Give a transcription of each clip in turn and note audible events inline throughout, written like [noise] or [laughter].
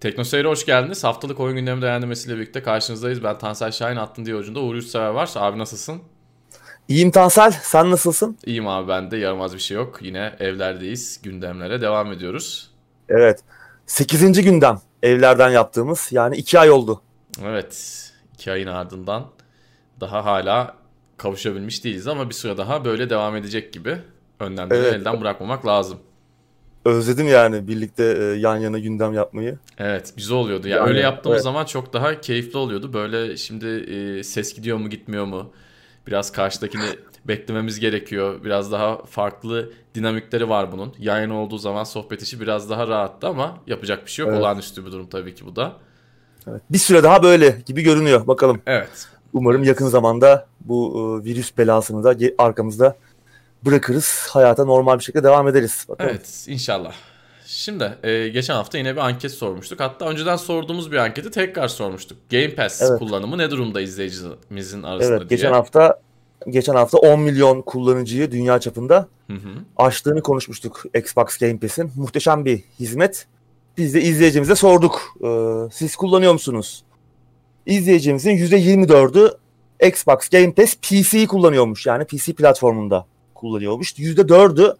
Teknoseyir'e hoş geldiniz. Haftalık oyun gündemi değerlendirmesiyle birlikte karşınızdayız. Ben Tansel Şahin, attın diye ucunda Uğur Üçsever var. Abi nasılsın? İyiyim Tansel, sen nasılsın? İyiyim abi ben de, yaramaz bir şey yok. Yine evlerdeyiz, gündemlere devam ediyoruz. Evet, 8. gündem evlerden yaptığımız, yani 2 ay oldu. Evet, 2 ayın ardından daha hala kavuşabilmiş değiliz ama bir süre daha böyle devam edecek gibi. Önlemleri evet. elden bırakmamak lazım özledim yani birlikte e, yan yana gündem yapmayı. Evet güzel oluyordu. Yani, yani öyle yaptığımız evet. zaman çok daha keyifli oluyordu. Böyle şimdi e, ses gidiyor mu gitmiyor mu? Biraz karşıdakini [laughs] beklememiz gerekiyor. Biraz daha farklı dinamikleri var bunun. Yayın olduğu zaman sohbet işi biraz daha rahattı ama yapacak bir şey yok. Evet. Olağanüstü bir durum tabii ki bu da. Evet. Bir süre daha böyle gibi görünüyor. Bakalım. Evet. Umarım yakın zamanda bu e, virüs belasını da arkamızda bırakırız. Hayata normal bir şekilde devam ederiz. Bakalım. Evet inşallah. Şimdi e, geçen hafta yine bir anket sormuştuk. Hatta önceden sorduğumuz bir anketi tekrar sormuştuk. Game Pass evet. kullanımı ne durumda izleyicimizin arasında evet, diye. Geçen hafta geçen hafta 10 milyon kullanıcıyı dünya çapında hı hı. aştığını konuşmuştuk Xbox Game Pass'in. Muhteşem bir hizmet. Biz de izleyicimize sorduk. Ee, siz kullanıyor musunuz? İzleyicimizin %24'ü Xbox Game Pass PC'yi kullanıyormuş. Yani PC platformunda kullanıyormuş. %4'ü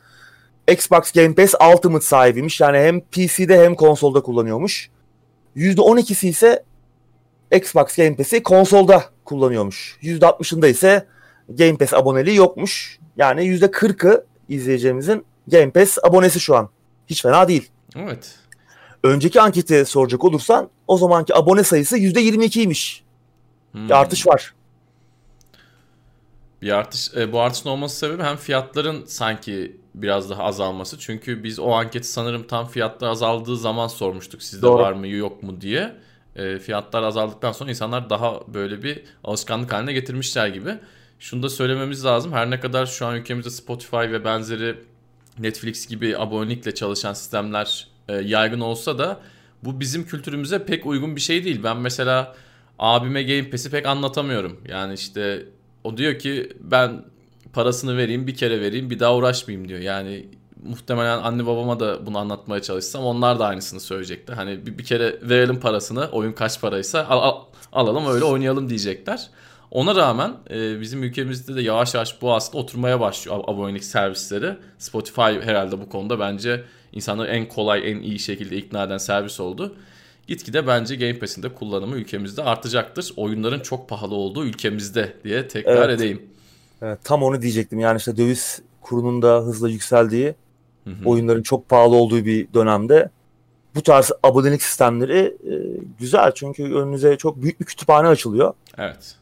Xbox Game Pass Ultimate sahibiymiş. Yani hem PC'de hem konsolda kullanıyormuş. %12'si ise Xbox Game Pass'i konsolda kullanıyormuş. %60'ında ise Game Pass aboneliği yokmuş. Yani %40'ı izleyeceğimizin Game Pass abonesi şu an. Hiç fena değil. Evet. Önceki anketi soracak olursan o zamanki abone sayısı %22'ymiş. Hmm. Bir artış var. Bir artış, e, bu artışın olması sebebi hem fiyatların sanki biraz daha azalması. Çünkü biz o anketi sanırım tam fiyatlar azaldığı zaman sormuştuk sizde Doğru. var mı yok mu diye. E, fiyatlar azaldıktan sonra insanlar daha böyle bir alışkanlık haline getirmişler gibi. Şunu da söylememiz lazım. Her ne kadar şu an ülkemizde Spotify ve benzeri Netflix gibi abonelikle çalışan sistemler e, yaygın olsa da bu bizim kültürümüze pek uygun bir şey değil. Ben mesela abime Game Pass'i pek anlatamıyorum. Yani işte o diyor ki ben parasını vereyim bir kere vereyim bir daha uğraşmayayım diyor. Yani muhtemelen anne babama da bunu anlatmaya çalışsam onlar da aynısını söyleyecekler. Hani bir, bir kere verelim parasını oyun kaç paraysa al, al, alalım öyle oynayalım diyecekler. Ona rağmen e, bizim ülkemizde de yavaş yavaş bu aslında oturmaya başlıyor abonelik servisleri. Spotify herhalde bu konuda bence insanları en kolay en iyi şekilde ikna eden servis oldu. Gitgide bence Game Pass'in de kullanımı ülkemizde artacaktır. Oyunların çok pahalı olduğu ülkemizde diye tekrar evet. edeyim. Evet, tam onu diyecektim. Yani işte döviz kurunun da hızla yükseldiği, hı hı. oyunların çok pahalı olduğu bir dönemde bu tarz abonelik sistemleri e, güzel. Çünkü önünüze çok büyük bir kütüphane açılıyor. Evet.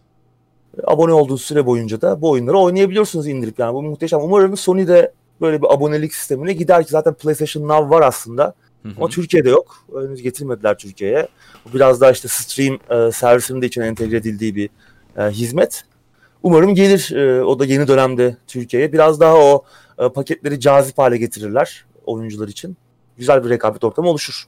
Abone olduğunuz süre boyunca da bu oyunları oynayabiliyorsunuz indirip. Yani bu muhteşem. Umarım Sony de böyle bir abonelik sistemine gider ki zaten PlayStation Now var aslında. Hı hı. Ama Türkiye'de yok. Henüz getirmediler Türkiye'ye. Bu biraz daha işte stream e, servisinin de içine entegre edildiği bir e, hizmet. Umarım gelir e, o da yeni dönemde Türkiye'ye. Biraz daha o e, paketleri cazip hale getirirler oyuncular için. Güzel bir rekabet ortamı oluşur.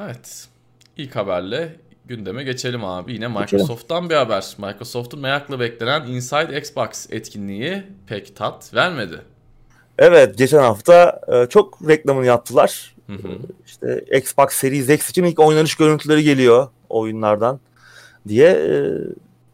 Evet. İlk haberle gündeme geçelim abi. Yine Microsoft'tan bir haber. Microsoft'un merakla beklenen Inside Xbox etkinliği pek tat vermedi. Evet geçen hafta e, çok reklamını yaptılar. Hı hı. İşte Xbox Series X için ilk oynanış görüntüleri geliyor oyunlardan diye e,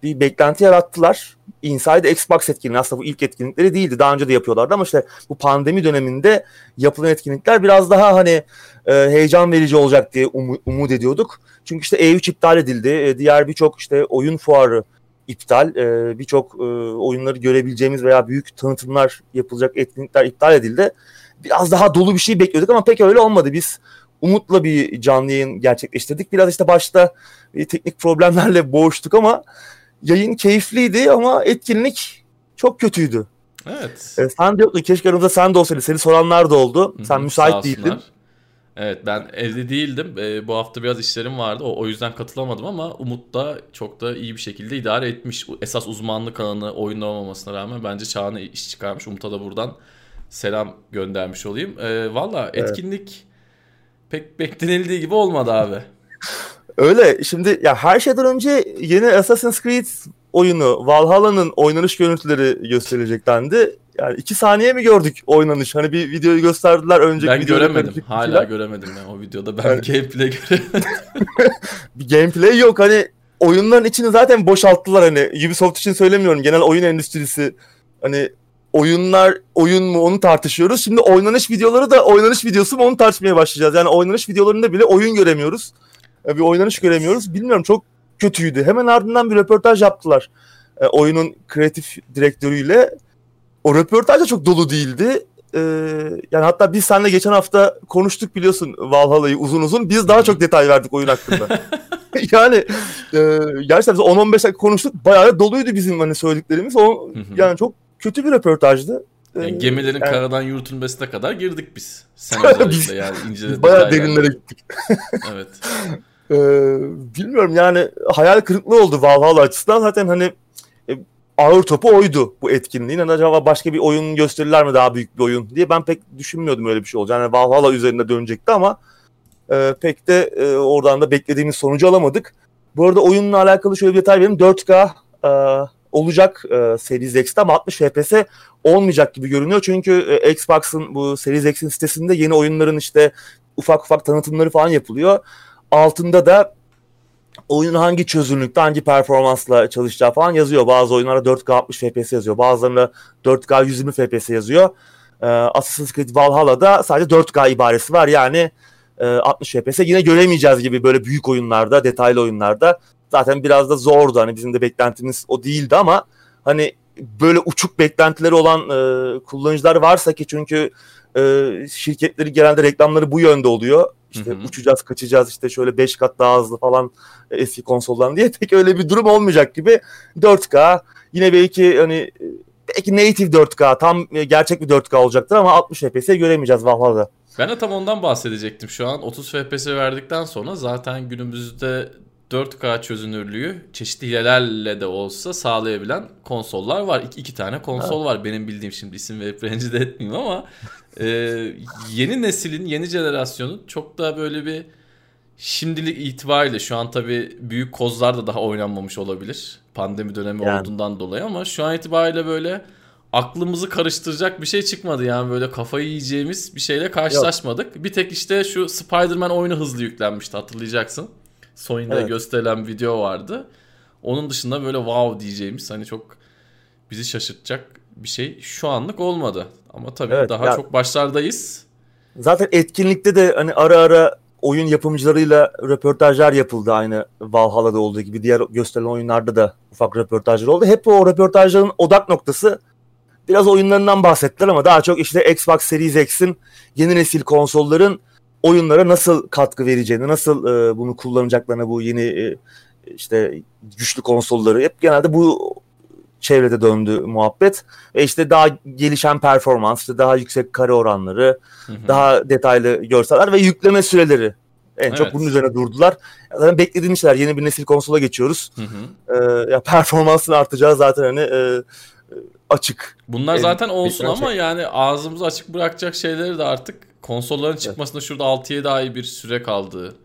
bir beklenti yarattılar. Inside Xbox etkinliği aslında bu ilk etkinlikleri değildi. Daha önce de yapıyorlardı ama işte bu pandemi döneminde yapılan etkinlikler biraz daha hani e, heyecan verici olacak diye um, umut ediyorduk. Çünkü işte E3 iptal edildi. E, diğer birçok işte oyun fuarı iptal. E, birçok e, oyunları görebileceğimiz veya büyük tanıtımlar yapılacak etkinlikler iptal edildi biraz daha dolu bir şey bekliyorduk ama pek öyle olmadı. Biz umutla bir canlı yayın gerçekleştirdik. Biraz işte başta bir teknik problemlerle [laughs] boğuştuk ama yayın keyifliydi ama etkinlik çok kötüydü. Evet. E, sen de yoktun. Keşke aramızda sen de olsaydın. Seni soranlar da oldu. Hı-hı, sen müsait değildin. Evet ben evde değildim. E, bu hafta biraz işlerim vardı. O, o yüzden katılamadım ama Umut da çok da iyi bir şekilde idare etmiş. Esas uzmanlık alanı oyunda olmamasına rağmen bence çağına iş çıkarmış. Umut'a da buradan selam göndermiş olayım. E, Valla etkinlik evet. pek beklenildiği gibi olmadı abi. [laughs] Öyle. Şimdi ya her şeyden önce yeni Assassin's Creed oyunu Valhalla'nın oynanış görüntüleri gösterilecek dendi. Yani iki saniye mi gördük oynanış? Hani bir videoyu gösterdiler önceki Ben göremedim. Hala şeyler. göremedim ben o videoda. Ben yani, gameplay göremedim. [laughs] [laughs] bir gameplay yok. Hani oyunların içini zaten boşalttılar hani. Ubisoft için söylemiyorum. Genel oyun endüstrisi hani oyunlar oyun mu onu tartışıyoruz. Şimdi oynanış videoları da oynanış videosu mu onu tartışmaya başlayacağız. Yani oynanış videolarında bile oyun göremiyoruz. Bir oynanış göremiyoruz. Bilmiyorum çok kötüydü. Hemen ardından bir röportaj yaptılar. E, oyunun kreatif direktörüyle. O röportaj da çok dolu değildi. E, yani hatta biz seninle geçen hafta konuştuk biliyorsun Valhalla'yı uzun uzun. Biz daha çok detay verdik oyun hakkında. [laughs] [laughs] yani e, gerçekten biz 10-15 dakika konuştuk. Bayağı da doluydu bizim hani söylediklerimiz. O, yani çok kötü bir röportajdı. Yani e, gemilerin yani... karadan yürütülmesine kadar girdik biz. Sen [laughs] özellikle yani [laughs] inceledik. Bayağı derinlere gittik. [laughs] evet. Ee, bilmiyorum yani hayal kırıklığı oldu Valhalla açısından. Zaten hani e, ağır topu oydu bu etkinliğin. Yani acaba başka bir oyun gösterirler mi daha büyük bir oyun diye ben pek düşünmüyordum öyle bir şey olacağını. Yani Valhalla üzerinde dönecekti ama e, pek de e, oradan da beklediğimiz sonucu alamadık. Bu arada oyunla alakalı şöyle bir detay vereyim. 4K e, olacak e, Series X'te ama 60 FPS olmayacak gibi görünüyor. Çünkü e, Xbox'ın bu Series X'in sitesinde yeni oyunların işte ufak ufak tanıtımları falan yapılıyor altında da oyunun hangi çözünürlükte hangi performansla çalışacağı falan yazıyor. Bazı oyunlarda 4K 60 FPS yazıyor. Bazılarında 4K 120 FPS yazıyor. Ee, Assassin's Creed Valhalla'da sadece 4K ibaresi var. Yani e, 60 FPS yine göremeyeceğiz gibi böyle büyük oyunlarda, detaylı oyunlarda. Zaten biraz da zordu. Hani bizim de beklentimiz o değildi ama hani böyle uçuk beklentileri olan e, kullanıcılar varsa ki çünkü e, şirketleri genelde reklamları bu yönde oluyor işte hı hı. uçacağız, kaçacağız işte şöyle 5 kat daha hızlı falan e, eski konsoldan diye [laughs] pek öyle bir durum olmayacak gibi 4K yine belki hani belki native 4K tam e, gerçek bir 4K olacaktır ama 60 FPS göremeyeceğiz Valhalla'da. Ben de tam ondan bahsedecektim. Şu an 30 FPS verdikten sonra zaten günümüzde 4K çözünürlüğü çeşitli hilelerle de olsa sağlayabilen konsollar var. İki, iki tane konsol evet. var benim bildiğim şimdi isim verip rencide etmeyeyim ama e, yeni neslin, yeni jenerasyonun çok da böyle bir şimdilik itibariyle şu an tabii büyük kozlar da daha oynanmamış olabilir. Pandemi dönemi yani. olduğundan dolayı ama şu an itibariyle böyle aklımızı karıştıracak bir şey çıkmadı yani böyle kafayı yiyeceğimiz bir şeyle karşılaşmadık. Yok. Bir tek işte şu Spider-Man oyunu hızlı yüklenmişti hatırlayacaksın. Sony'de evet. gösterilen video vardı. Onun dışında böyle wow diyeceğimiz hani çok bizi şaşırtacak bir şey şu anlık olmadı. Ama tabii evet, daha ya, çok başlardayız. Zaten etkinlikte de hani ara ara oyun yapımcılarıyla röportajlar yapıldı aynı Valhalla'da olduğu gibi diğer gösterilen oyunlarda da ufak röportajlar oldu. Hep o röportajların odak noktası biraz oyunlarından bahsettiler ama daha çok işte Xbox Series X'in yeni nesil konsolların oyunlara nasıl katkı vereceğini, nasıl e, bunu kullanacaklarını bu yeni e, işte güçlü konsolları hep genelde bu çevrede döndü muhabbet. Ve işte daha gelişen performans, işte daha yüksek kare oranları, hı hı. daha detaylı görseller ve yükleme süreleri. En evet. çok bunun üzerine durdular. Zaten beklediğimiz şeyler. Yeni bir nesil konsola geçiyoruz. Hı hı. Ee, ya performansın artacağı zaten hani e, açık. Bunlar zaten olsun ama şey. yani ağzımızı açık bırakacak şeyleri de artık konsolların çıkmasında şurada 6'ya daha iyi bir süre kaldığı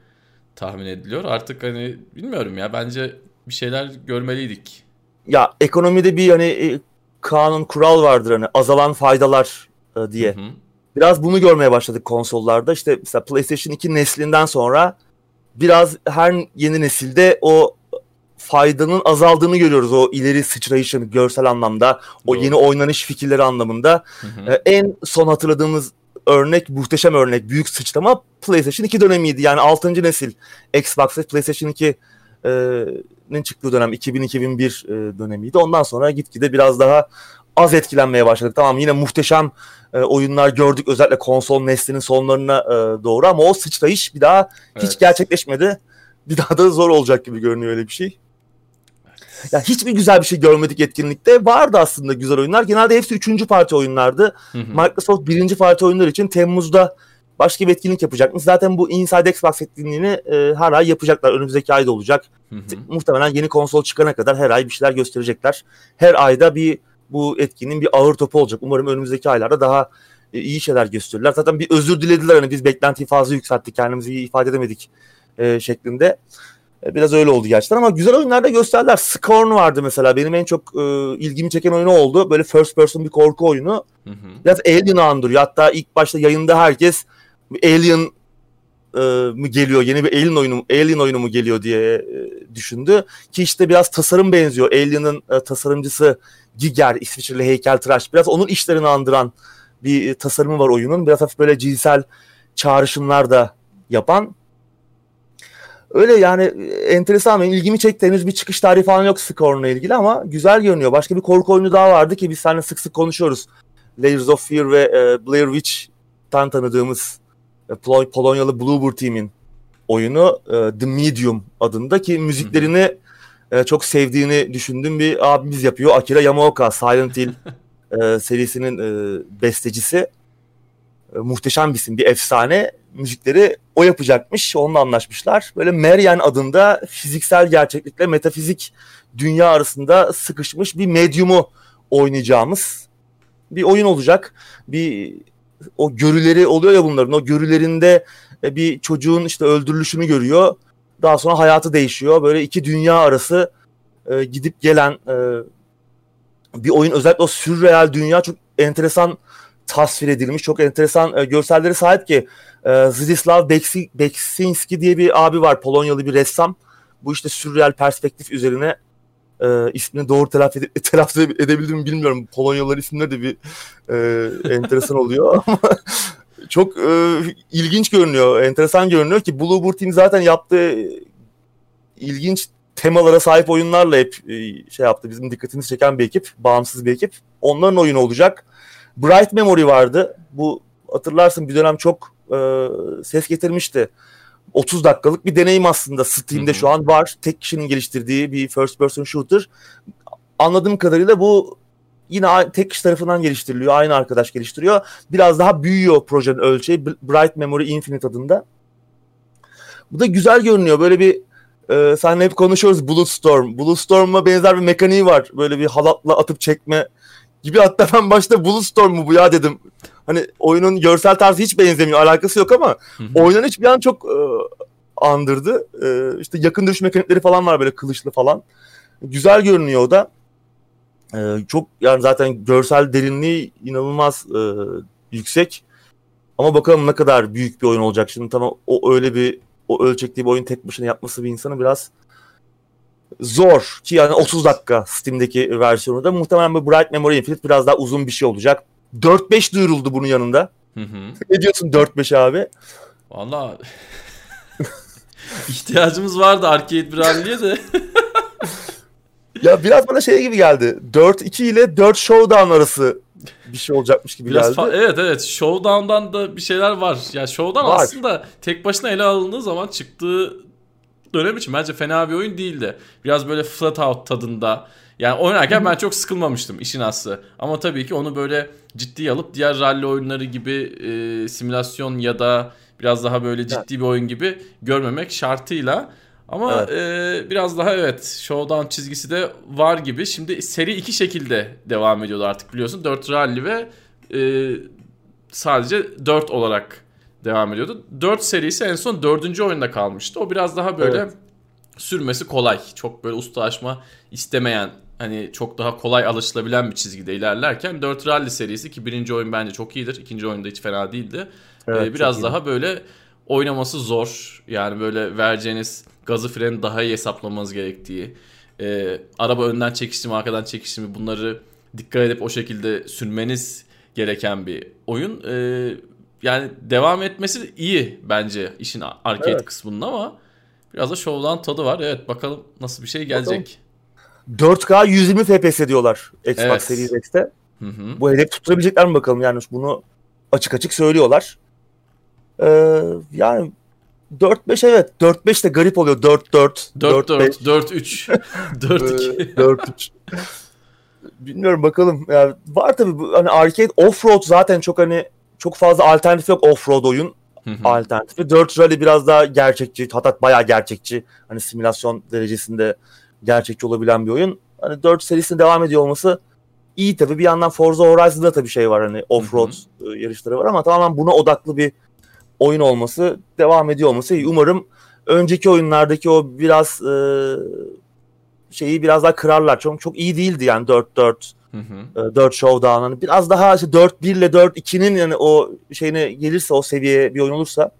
tahmin ediliyor. Artık hani bilmiyorum ya bence bir şeyler görmeliydik. Ya ekonomide bir hani e, kanun kural vardır hani azalan faydalar e, diye. Hı hı. Biraz bunu görmeye başladık konsollarda. İşte mesela PlayStation 2 neslinden sonra biraz her yeni nesilde o faydanın azaldığını görüyoruz. O ileri sıçrayışın görsel anlamda, o Doğru. yeni oynanış fikirleri anlamında. Hı hı. Ee, en son hatırladığımız örnek, muhteşem örnek, büyük sıçrama PlayStation 2 dönemiydi. Yani 6. nesil Xbox ve PlayStation 2'nin çıktığı dönem 2000-2001 e, dönemiydi. Ondan sonra gitgide biraz daha az etkilenmeye başladık. Tamam yine muhteşem e, oyunlar gördük özellikle konsol neslinin sonlarına e, doğru ama o sıçrayış bir daha evet. hiç gerçekleşmedi. Bir daha da zor olacak gibi görünüyor öyle bir şey. Ya hiçbir güzel bir şey görmedik etkinlikte. Vardı aslında güzel oyunlar. Genelde hepsi üçüncü parti oyunlardı. Hı hı. Microsoft birinci parti oyunlar için Temmuz'da başka bir etkinlik yapacakmış. Zaten bu Inside Xbox etkinliğini e, her ay yapacaklar. Önümüzdeki ayda olacak. Hı hı. Muhtemelen yeni konsol çıkana kadar her ay bir şeyler gösterecekler. Her ayda bir bu etkinliğin bir ağır topu olacak. Umarım önümüzdeki aylarda daha e, iyi şeyler gösterirler. Zaten bir özür dilediler hani biz beklentiyi fazla yükselttik kendimizi iyi ifade edemedik e, şeklinde. E, biraz öyle oldu gerçekten ama güzel oyunlar da gösterdiler. Scorn vardı mesela. Benim en çok e, ilgimi çeken oyunu oldu. Böyle first person bir korku oyunu. Hı hı. Biraz Alien'ı andırıyor. Hatta ilk başta yayında herkes Alien e, mı geliyor, yeni bir Alien oyunu, Alien oyunu mu geliyor diye e, düşündü. Ki işte biraz tasarım benziyor. Alien'ın e, tasarımcısı Giger, İsviçreli heykeltıraş. Biraz onun işlerini andıran bir tasarımı var oyunun. Biraz hafif böyle cinsel çağrışımlar da yapan. Öyle yani enteresan benim ilgimi çekti. Henüz bir çıkış tarihi falan yok Scorn'la ilgili ama güzel görünüyor. Başka bir korku oyunu daha vardı ki biz seninle sık sık konuşuyoruz. Layers of Fear ve e, Blair Witch'tan tanıdığımız e, Pol- Polonyalı Bluebird Team'in oyunu e, The Medium adında ki müziklerini e, çok sevdiğini düşündüğüm bir abimiz yapıyor. Akira Yamaoka, Silent Hill [laughs] e, serisinin e, bestecisi. E, muhteşem bir isim, bir efsane. Müzikleri o yapacakmış, onunla anlaşmışlar. Böyle Marian adında fiziksel gerçeklikle metafizik dünya arasında sıkışmış bir medyumu oynayacağımız bir oyun olacak. Bir o görüleri oluyor ya bunların. O görülerinde e, bir çocuğun işte öldürülüşünü görüyor. Daha sonra hayatı değişiyor. Böyle iki dünya arası e, gidip gelen e, bir oyun. Özellikle o sürreal dünya çok enteresan tasvir edilmiş. Çok enteresan e, görselleri sahip ki e, Zdislav Beksinski diye bir abi var. Polonyalı bir ressam. Bu işte sürreal perspektif üzerine e, ismini doğru telaffuz, ede, [laughs] telaffuz edebildim bilmiyorum. Polonyalılar isimleri de bir e, enteresan oluyor [laughs] ama çok e, ilginç görünüyor, enteresan görünüyor ki Bluebird Team zaten yaptığı ilginç temalara sahip oyunlarla hep e, şey yaptı. Bizim dikkatimizi çeken bir ekip, bağımsız bir ekip. Onların oyunu olacak. Bright Memory vardı. Bu hatırlarsın bir dönem çok e, ses getirmişti. 30 dakikalık bir deneyim aslında Steam'de Hı-hı. şu an var. Tek kişinin geliştirdiği bir first person shooter. Anladığım kadarıyla bu yine tek kişi tarafından geliştiriliyor. Aynı arkadaş geliştiriyor. Biraz daha büyüyor projenin ölçeği. Bright Memory Infinite adında. Bu da güzel görünüyor. Böyle bir e, seninle hep konuşuyoruz Bulletstorm. Bulletstorm'a benzer bir mekaniği var. Böyle bir halatla atıp çekme gibi. Hatta ben başta Bulletstorm mu bu ya dedim. Hani oyunun görsel tarzı hiç benzemiyor. Alakası yok ama oynanış bir an çok e, andırdı. E, işte yakın dövüş mekanikleri falan var böyle kılıçlı falan. Güzel görünüyor o da. E, çok yani zaten görsel derinliği inanılmaz e, yüksek. Ama bakalım ne kadar büyük bir oyun olacak. Şimdi tamam o öyle bir o ölçekli bir oyun tek başına yapması bir insanı biraz zor ki yani 30 dakika Steam'deki versiyonu da muhtemelen bu Bright Memory Infinite biraz daha uzun bir şey olacak. 4-5 duyuruldu bunun yanında. Hı hı. Ne diyorsun 4-5 abi? Valla [laughs] ihtiyacımız vardı arcade bir de. [laughs] ya biraz bana şey gibi geldi. 4-2 ile 4 Showdown arası bir şey olacakmış gibi biraz geldi. evet evet Showdown'dan da bir şeyler var. Ya yani Showdown var. aslında tek başına ele alındığı zaman çıktığı dönem için bence fena bir oyun değildi. Biraz böyle flat out tadında. Yani oynarken ben çok sıkılmamıştım işin aslı. Ama tabii ki onu böyle ciddi alıp diğer rally oyunları gibi e, simülasyon ya da biraz daha böyle ciddi evet. bir oyun gibi görmemek şartıyla. Ama evet. e, biraz daha evet showdown çizgisi de var gibi. Şimdi seri iki şekilde devam ediyordu artık biliyorsun. 4 rally ve e, sadece 4 olarak devam ediyordu. 4 serisi en son 4. oyunda kalmıştı. O biraz daha böyle evet. sürmesi kolay. Çok böyle ustalaşma istemeyen hani çok daha kolay alışılabilen bir çizgide ilerlerken 4 Rally serisi ki birinci oyun bence çok iyidir. ikinci oyunda hiç fena değildi. Evet, ee, biraz daha böyle oynaması zor. Yani böyle vereceğiniz gazı freni daha iyi hesaplamanız gerektiği. E, araba önden çekişti mi arkadan çekişti mi bunları dikkat edip o şekilde sürmeniz gereken bir oyun. E, yani devam etmesi iyi bence işin arcade evet. kısmında ama biraz da şovdan tadı var. Evet bakalım nasıl bir şey gelecek. Bakalım. 4K 120 FPS diyorlar Xbox evet. Series X'te. Hı hı. Bu hedef tutturabilecekler mi bakalım yani bunu açık açık söylüyorlar. Ee, yani 4-5 evet. 4-5 de garip oluyor. 4-4. 4-4. 4-3. 4-2. 4-3. Bilmiyorum bakalım. Yani var tabii bu, hani arcade offroad zaten çok hani çok fazla alternatif yok offroad oyun. Alternatifi. 4 Rally biraz daha gerçekçi. Hatta bayağı gerçekçi. Hani simülasyon derecesinde gerçekçi olabilen bir oyun. Hani 4 serisine devam ediyor olması iyi tabii. Bir yandan Forza Horizon'da tabii şey var hani off-road hı yarışları var ama tamamen buna odaklı bir oyun olması, devam ediyor olması iyi. Umarım önceki oyunlardaki o biraz e, şeyi biraz daha kırarlar. Çok çok iyi değildi yani 4-4 Hı hı. 4 Showdown hani biraz daha işte 4-1 ile 4-2'nin yani o şeyine gelirse o seviyeye bir oyun olursa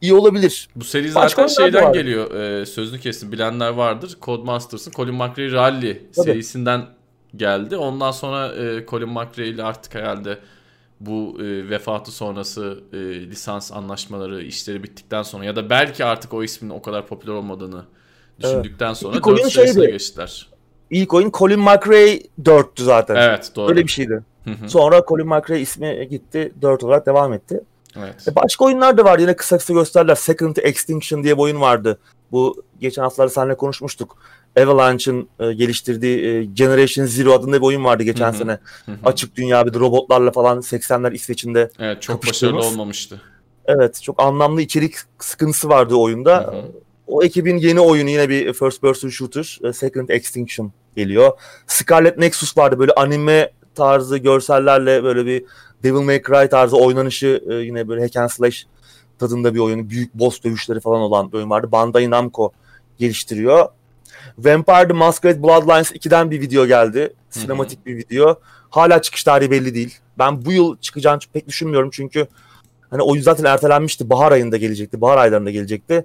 iyi olabilir. Bu seri zaten şeyden geliyor. E, sözünü kesin bilenler vardır. Codemasters'ın Colin McRae Rally Tabii. serisinden geldi. Ondan sonra e, Colin McRae ile artık herhalde bu e, vefatı sonrası e, lisans anlaşmaları işleri bittikten sonra ya da belki artık o ismin o kadar popüler olmadığını düşündükten evet. sonra 4 serisine geçtiler. İlk oyun Colin McRae 4'tü zaten. Evet doğru. Öyle bir şeydi. Sonra Colin McRae ismi gitti 4 olarak devam etti. Evet. E başka oyunlar da var yine kısa kısa gösterdiler. Second Extinction diye bir oyun vardı. Bu geçen haftalarda seninle konuşmuştuk. Avalanche'ın e, geliştirdiği e, Generation Zero adında bir oyun vardı geçen Hı-hı. sene. Hı-hı. Açık dünya bir de robotlarla falan 80'ler İsveç'inde. Evet çok başarılı olmamıştı. Evet çok anlamlı içerik sıkıntısı vardı oyunda. Hı-hı. O ekibin yeni oyunu yine bir first person shooter. E, Second Extinction geliyor. Scarlet Nexus vardı böyle anime tarzı görsellerle böyle bir Devil May Cry tarzı oynanışı e, yine böyle hack and slash tadında bir oyun. Büyük boss dövüşleri falan olan bir oyun vardı. Bandai Namco geliştiriyor. Vampire the Masquerade Bloodlines 2'den bir video geldi. Sinematik bir video. Hala çıkış tarihi belli değil. Ben bu yıl çıkacağını pek düşünmüyorum çünkü hani oyun zaten ertelenmişti. Bahar ayında gelecekti. Bahar aylarında gelecekti.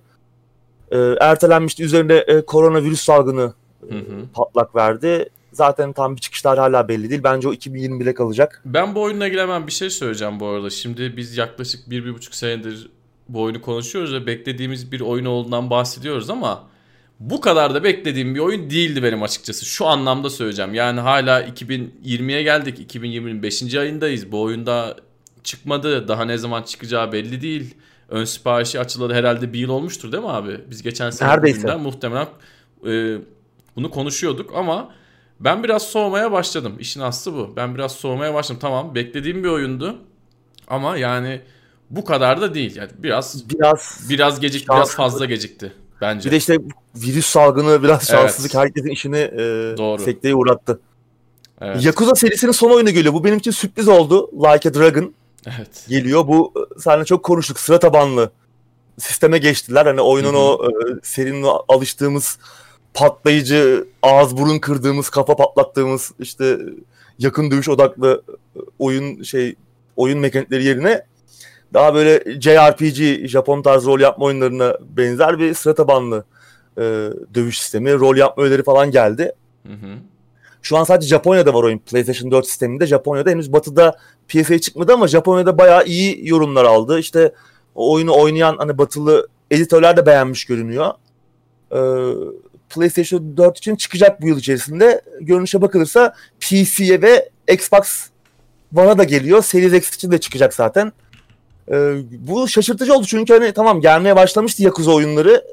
Ee, ertelenmişti. Üzerinde e, koronavirüs salgını hı hı. patlak verdi. Zaten tam bir çıkışlar hala belli değil. Bence o 2021'e kalacak. Ben bu oyunla ilgili hemen bir şey söyleyeceğim bu arada. Şimdi biz yaklaşık bir, bir buçuk senedir bu oyunu konuşuyoruz ve beklediğimiz bir oyun olduğundan bahsediyoruz ama bu kadar da beklediğim bir oyun değildi benim açıkçası. Şu anlamda söyleyeceğim. Yani hala 2020'ye geldik. 2020'nin 5. ayındayız. Bu oyunda çıkmadı. Daha ne zaman çıkacağı belli değil. Ön siparişi açılalı herhalde bir yıl olmuştur değil mi abi? Biz geçen sene muhtemelen e, bunu konuşuyorduk ama ben biraz soğumaya başladım. İşin aslı bu. Ben biraz soğumaya başladım. Tamam beklediğim bir oyundu. Ama yani bu kadar da değil. Yani biraz biraz biraz gecikti, şanslı. biraz fazla gecikti bence. Bir de işte virüs salgını biraz şanssızlık evet. herkesin işini e, Doğru. sekteye uğrattı. Evet. Yakuza serisinin son oyunu geliyor. Bu benim için sürpriz oldu. Like a Dragon evet. geliyor. Bu e, seninle çok konuştuk. Sıra tabanlı sisteme geçtiler. Hani oyunun Hı-hı. o e, serinin alıştığımız patlayıcı, ağız burun kırdığımız, kafa patlattığımız işte yakın dövüş odaklı oyun şey oyun mekanikleri yerine daha böyle JRPG, Japon tarzı rol yapma oyunlarına benzer bir sıra tabanlı e, dövüş sistemi, rol yapma öğeleri falan geldi. Hı hı. Şu an sadece Japonya'da var oyun. PlayStation 4 sisteminde. Japonya'da henüz batıda PSA'ya çıkmadı ama Japonya'da bayağı iyi yorumlar aldı. İşte o oyunu oynayan hani batılı editörler de beğenmiş görünüyor. Ee, PlayStation 4 için çıkacak bu yıl içerisinde. Görünüşe bakılırsa PC'ye ve Xbox One'a da geliyor. Series X için de çıkacak zaten. Ee, bu şaşırtıcı oldu çünkü hani tamam gelmeye başlamıştı Yakuza oyunları.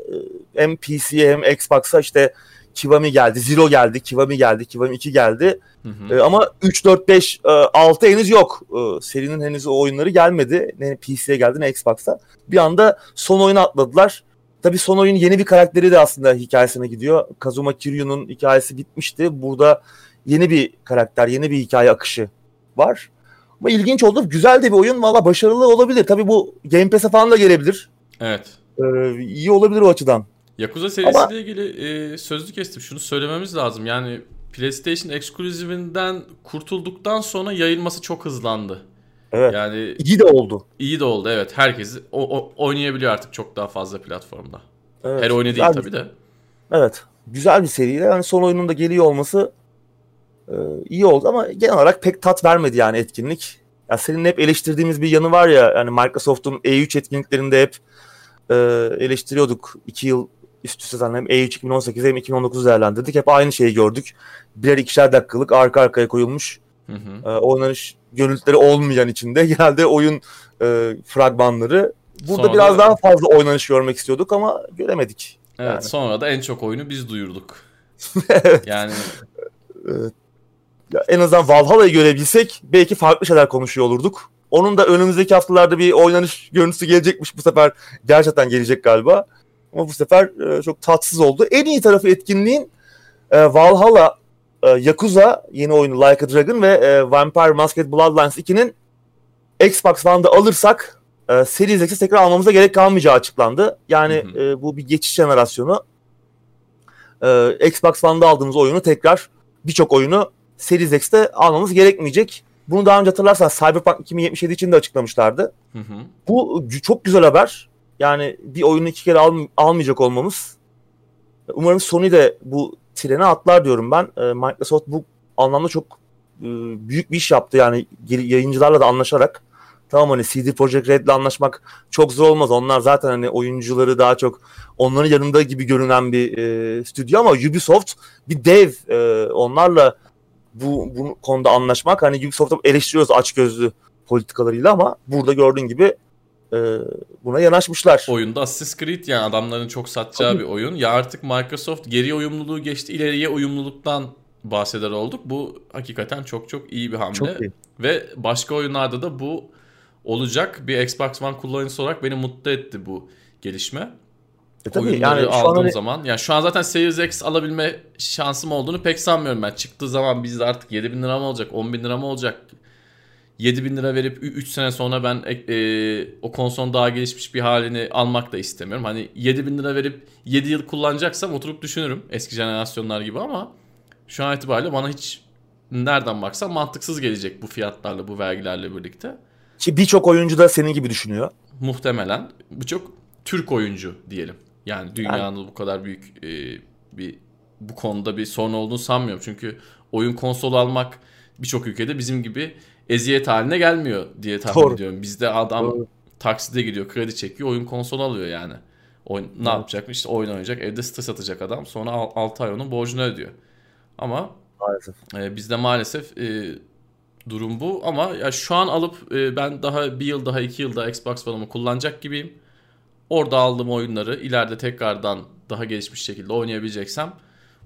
Ee, hem PC'ye hem Xbox'a işte Kiwami geldi, Zero geldi, Kiwami geldi, Kiwami 2 geldi. Hı hı. Ee, ama 3, 4, 5, 6 henüz yok. Ee, serinin henüz o oyunları gelmedi. Ne PC'ye geldi ne Xbox'a. Bir anda son oyunu atladılar. Tabii son oyun yeni bir karakteri de aslında hikayesine gidiyor. Kazuma Kiryu'nun hikayesi bitmişti. Burada yeni bir karakter, yeni bir hikaye akışı var. Ama ilginç oldu. Güzel de bir oyun. Valla başarılı olabilir. Tabii bu Game Pass'e falan da gelebilir. Evet. Ee, iyi olabilir o açıdan. Yakuza serisiyle Ama... ilgili e, sözlü kestim. Şunu söylememiz lazım. Yani PlayStation ekskluzivinden kurtulduktan sonra yayılması çok hızlandı. Evet. Yani iyi de oldu. İyi de oldu evet. Herkes o, o, oynayabiliyor artık çok daha fazla platformda. Evet. Her oyunu değil tabii de. Evet. Güzel bir seriyle yani son oyunun da geliyor olması e, iyi oldu ama genel olarak pek tat vermedi yani etkinlik. Ya senin hep eleştirdiğimiz bir yanı var ya yani Microsoft'un E3 etkinliklerinde hep e, eleştiriyorduk. iki yıl üst üste zaten hem E3 2018 hem 2019 değerlendirdik. Hep aynı şeyi gördük. Birer ikişer dakikalık arka arkaya koyulmuş Hı hı. E, oynanış görüntüleri olmayan içinde [laughs] genelde oyun e, fragmanları. Burada sonra biraz daha fazla oynanış görmek istiyorduk ama göremedik. Evet yani. sonra da en çok oyunu biz duyurduk. [laughs] evet. Yani evet. Ya en azından Valhalla'yı görebilsek belki farklı şeyler konuşuyor olurduk. Onun da önümüzdeki haftalarda bir oynanış görüntüsü gelecekmiş bu sefer. Gerçekten gelecek galiba. Ama bu sefer e, çok tatsız oldu. En iyi tarafı etkinliğin e, Valhalla e, Yakuza yeni oyunu Like a Dragon ve e, Vampire Masquerade Bloodlines 2'nin Xbox One'da alırsak e, Series X'i tekrar almamıza gerek kalmayacağı açıklandı. Yani hı hı. E, bu bir geçiş jenerasyonu. E, Xbox One'da aldığımız oyunu tekrar birçok oyunu Series X'te almamız gerekmeyecek. Bunu daha önce hatırlarsan Cyberpunk 2077 için de açıklamışlardı. Hı hı. Bu çok güzel haber. Yani bir oyunu iki kere al, almayacak olmamız. Umarım Sony de bu trene atlar diyorum ben. E, Microsoft bu anlamda çok e, büyük bir iş yaptı yani yayıncılarla da anlaşarak. Tamam hani CD Projekt Red'le anlaşmak çok zor olmaz. Onlar zaten hani oyuncuları daha çok onların yanında gibi görünen bir e, stüdyo ama Ubisoft bir dev. E, onlarla bu, bu konuda anlaşmak hani Ubisoft'u eleştiriyoruz aç gözlü politikalarıyla ama burada gördüğün gibi e, buna yanaşmışlar. Oyunda Assassin's Creed yani adamların çok satacağı Tabii. bir oyun. Ya artık Microsoft geriye uyumluluğu geçti ileriye uyumluluktan bahseder olduk. Bu hakikaten çok çok iyi bir hamle. Çok iyi. Ve başka oyunlarda da bu olacak. Bir Xbox One kullanıcısı olarak beni mutlu etti bu gelişme. E tabii Oyunları yani aldığım hani... zaman. Yani şu an zaten Series X alabilme şansım olduğunu pek sanmıyorum ben. Çıktığı zaman bizde artık 7 bin lira mı olacak, 10 bin lira mı olacak? 7 bin lira verip 3 sene sonra ben e, o konsolun daha gelişmiş bir halini almak da istemiyorum. Hani 7 bin lira verip 7 yıl kullanacaksam oturup düşünürüm eski jenerasyonlar gibi ama şu an itibariyle bana hiç nereden baksan mantıksız gelecek bu fiyatlarla bu vergilerle birlikte. Ki birçok oyuncu da senin gibi düşünüyor. Muhtemelen. Birçok Türk oyuncu diyelim. Yani dünyanın yani... bu kadar büyük e, bir bu konuda bir sorun olduğunu sanmıyorum. Çünkü oyun konsolu almak birçok ülkede bizim gibi eziyet haline gelmiyor diye tahmin Doğru. ediyorum. Bizde adam Doğru. takside gidiyor, kredi çekiyor, oyun konsolu alıyor yani. Oyun, ne evet. yapacak? İşte oyun oynayacak, evde stres atacak adam. Sonra 6 ay onun borcunu ödüyor. Ama maalesef. E, bizde maalesef e, durum bu. Ama ya şu an alıp e, ben daha bir yıl daha iki yılda Xbox One'ımı kullanacak gibiyim. Orada aldığım oyunları ileride tekrardan daha gelişmiş şekilde oynayabileceksem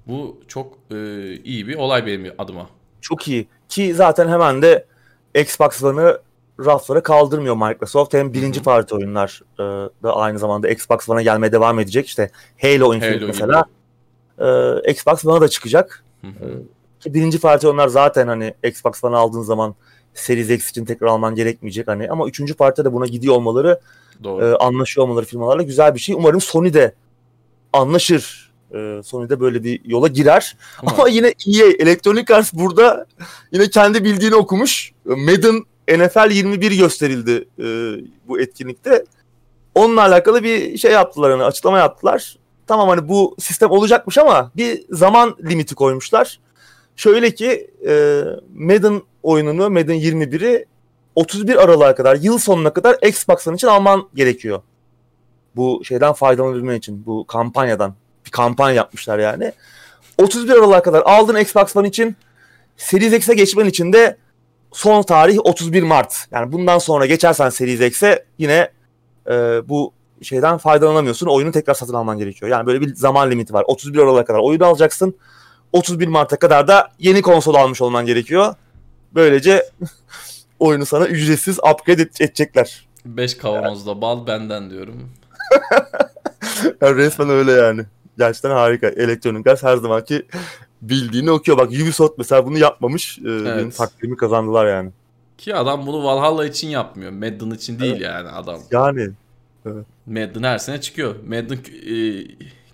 bu çok e, iyi bir olay benim adıma. Çok iyi. Ki zaten hemen de Xbox One'ı raflara kaldırmıyor Microsoft. Hem birinci parti oyunlar e, da aynı zamanda Xbox One'a gelmeye devam edecek. İşte Halo Infinite Halo mesela e, Xbox One'a da çıkacak. E, birinci parti oyunlar zaten hani Xbox One'a aldığın zaman Series X için tekrar alman gerekmeyecek hani ama üçüncü parti de buna gidiyor olmaları Doğru. E, anlaşıyor olmaları firmalarla güzel bir şey. Umarım Sony de anlaşır. E, Sony de böyle bir yola girer. Umarım. Ama yine EA Electronic Arts burada yine kendi bildiğini okumuş. Madden NFL 21 gösterildi e, bu etkinlikte. Onunla alakalı bir şey yaptılar hani açıklama yaptılar. Tamam hani bu sistem olacakmış ama bir zaman limiti koymuşlar. Şöyle ki e, Madden oyununu Madden 21'i 31 Aralık'a kadar yıl sonuna kadar Xbox'ın için alman gerekiyor. Bu şeyden faydalanabilmen için bu kampanyadan bir kampanya yapmışlar yani. 31 Aralık'a kadar aldın Xbox One için Series X'e geçmen için de son tarih 31 Mart. Yani bundan sonra geçersen Series X'e yine e, bu şeyden faydalanamıyorsun. Oyunu tekrar satın alman gerekiyor. Yani böyle bir zaman limiti var. 31 Aralık'a kadar oyunu alacaksın. 31 Mart'a kadar da yeni konsol almış olman gerekiyor. Böylece [laughs] oyunu sana ücretsiz upgrade edecekler. 5 kavanozda yani. bal benden diyorum. [laughs] yani resmen öyle yani. Gerçekten harika. Elektronik Arts her zamanki bildiğini okuyor. Bak Ubisoft mesela bunu yapmamış. Ee, evet. Benim takdirimi kazandılar yani. Ki adam bunu Valhalla için yapmıyor. Madden için değil evet. yani adam. Yani. Evet. Madden her sene çıkıyor. Madden e,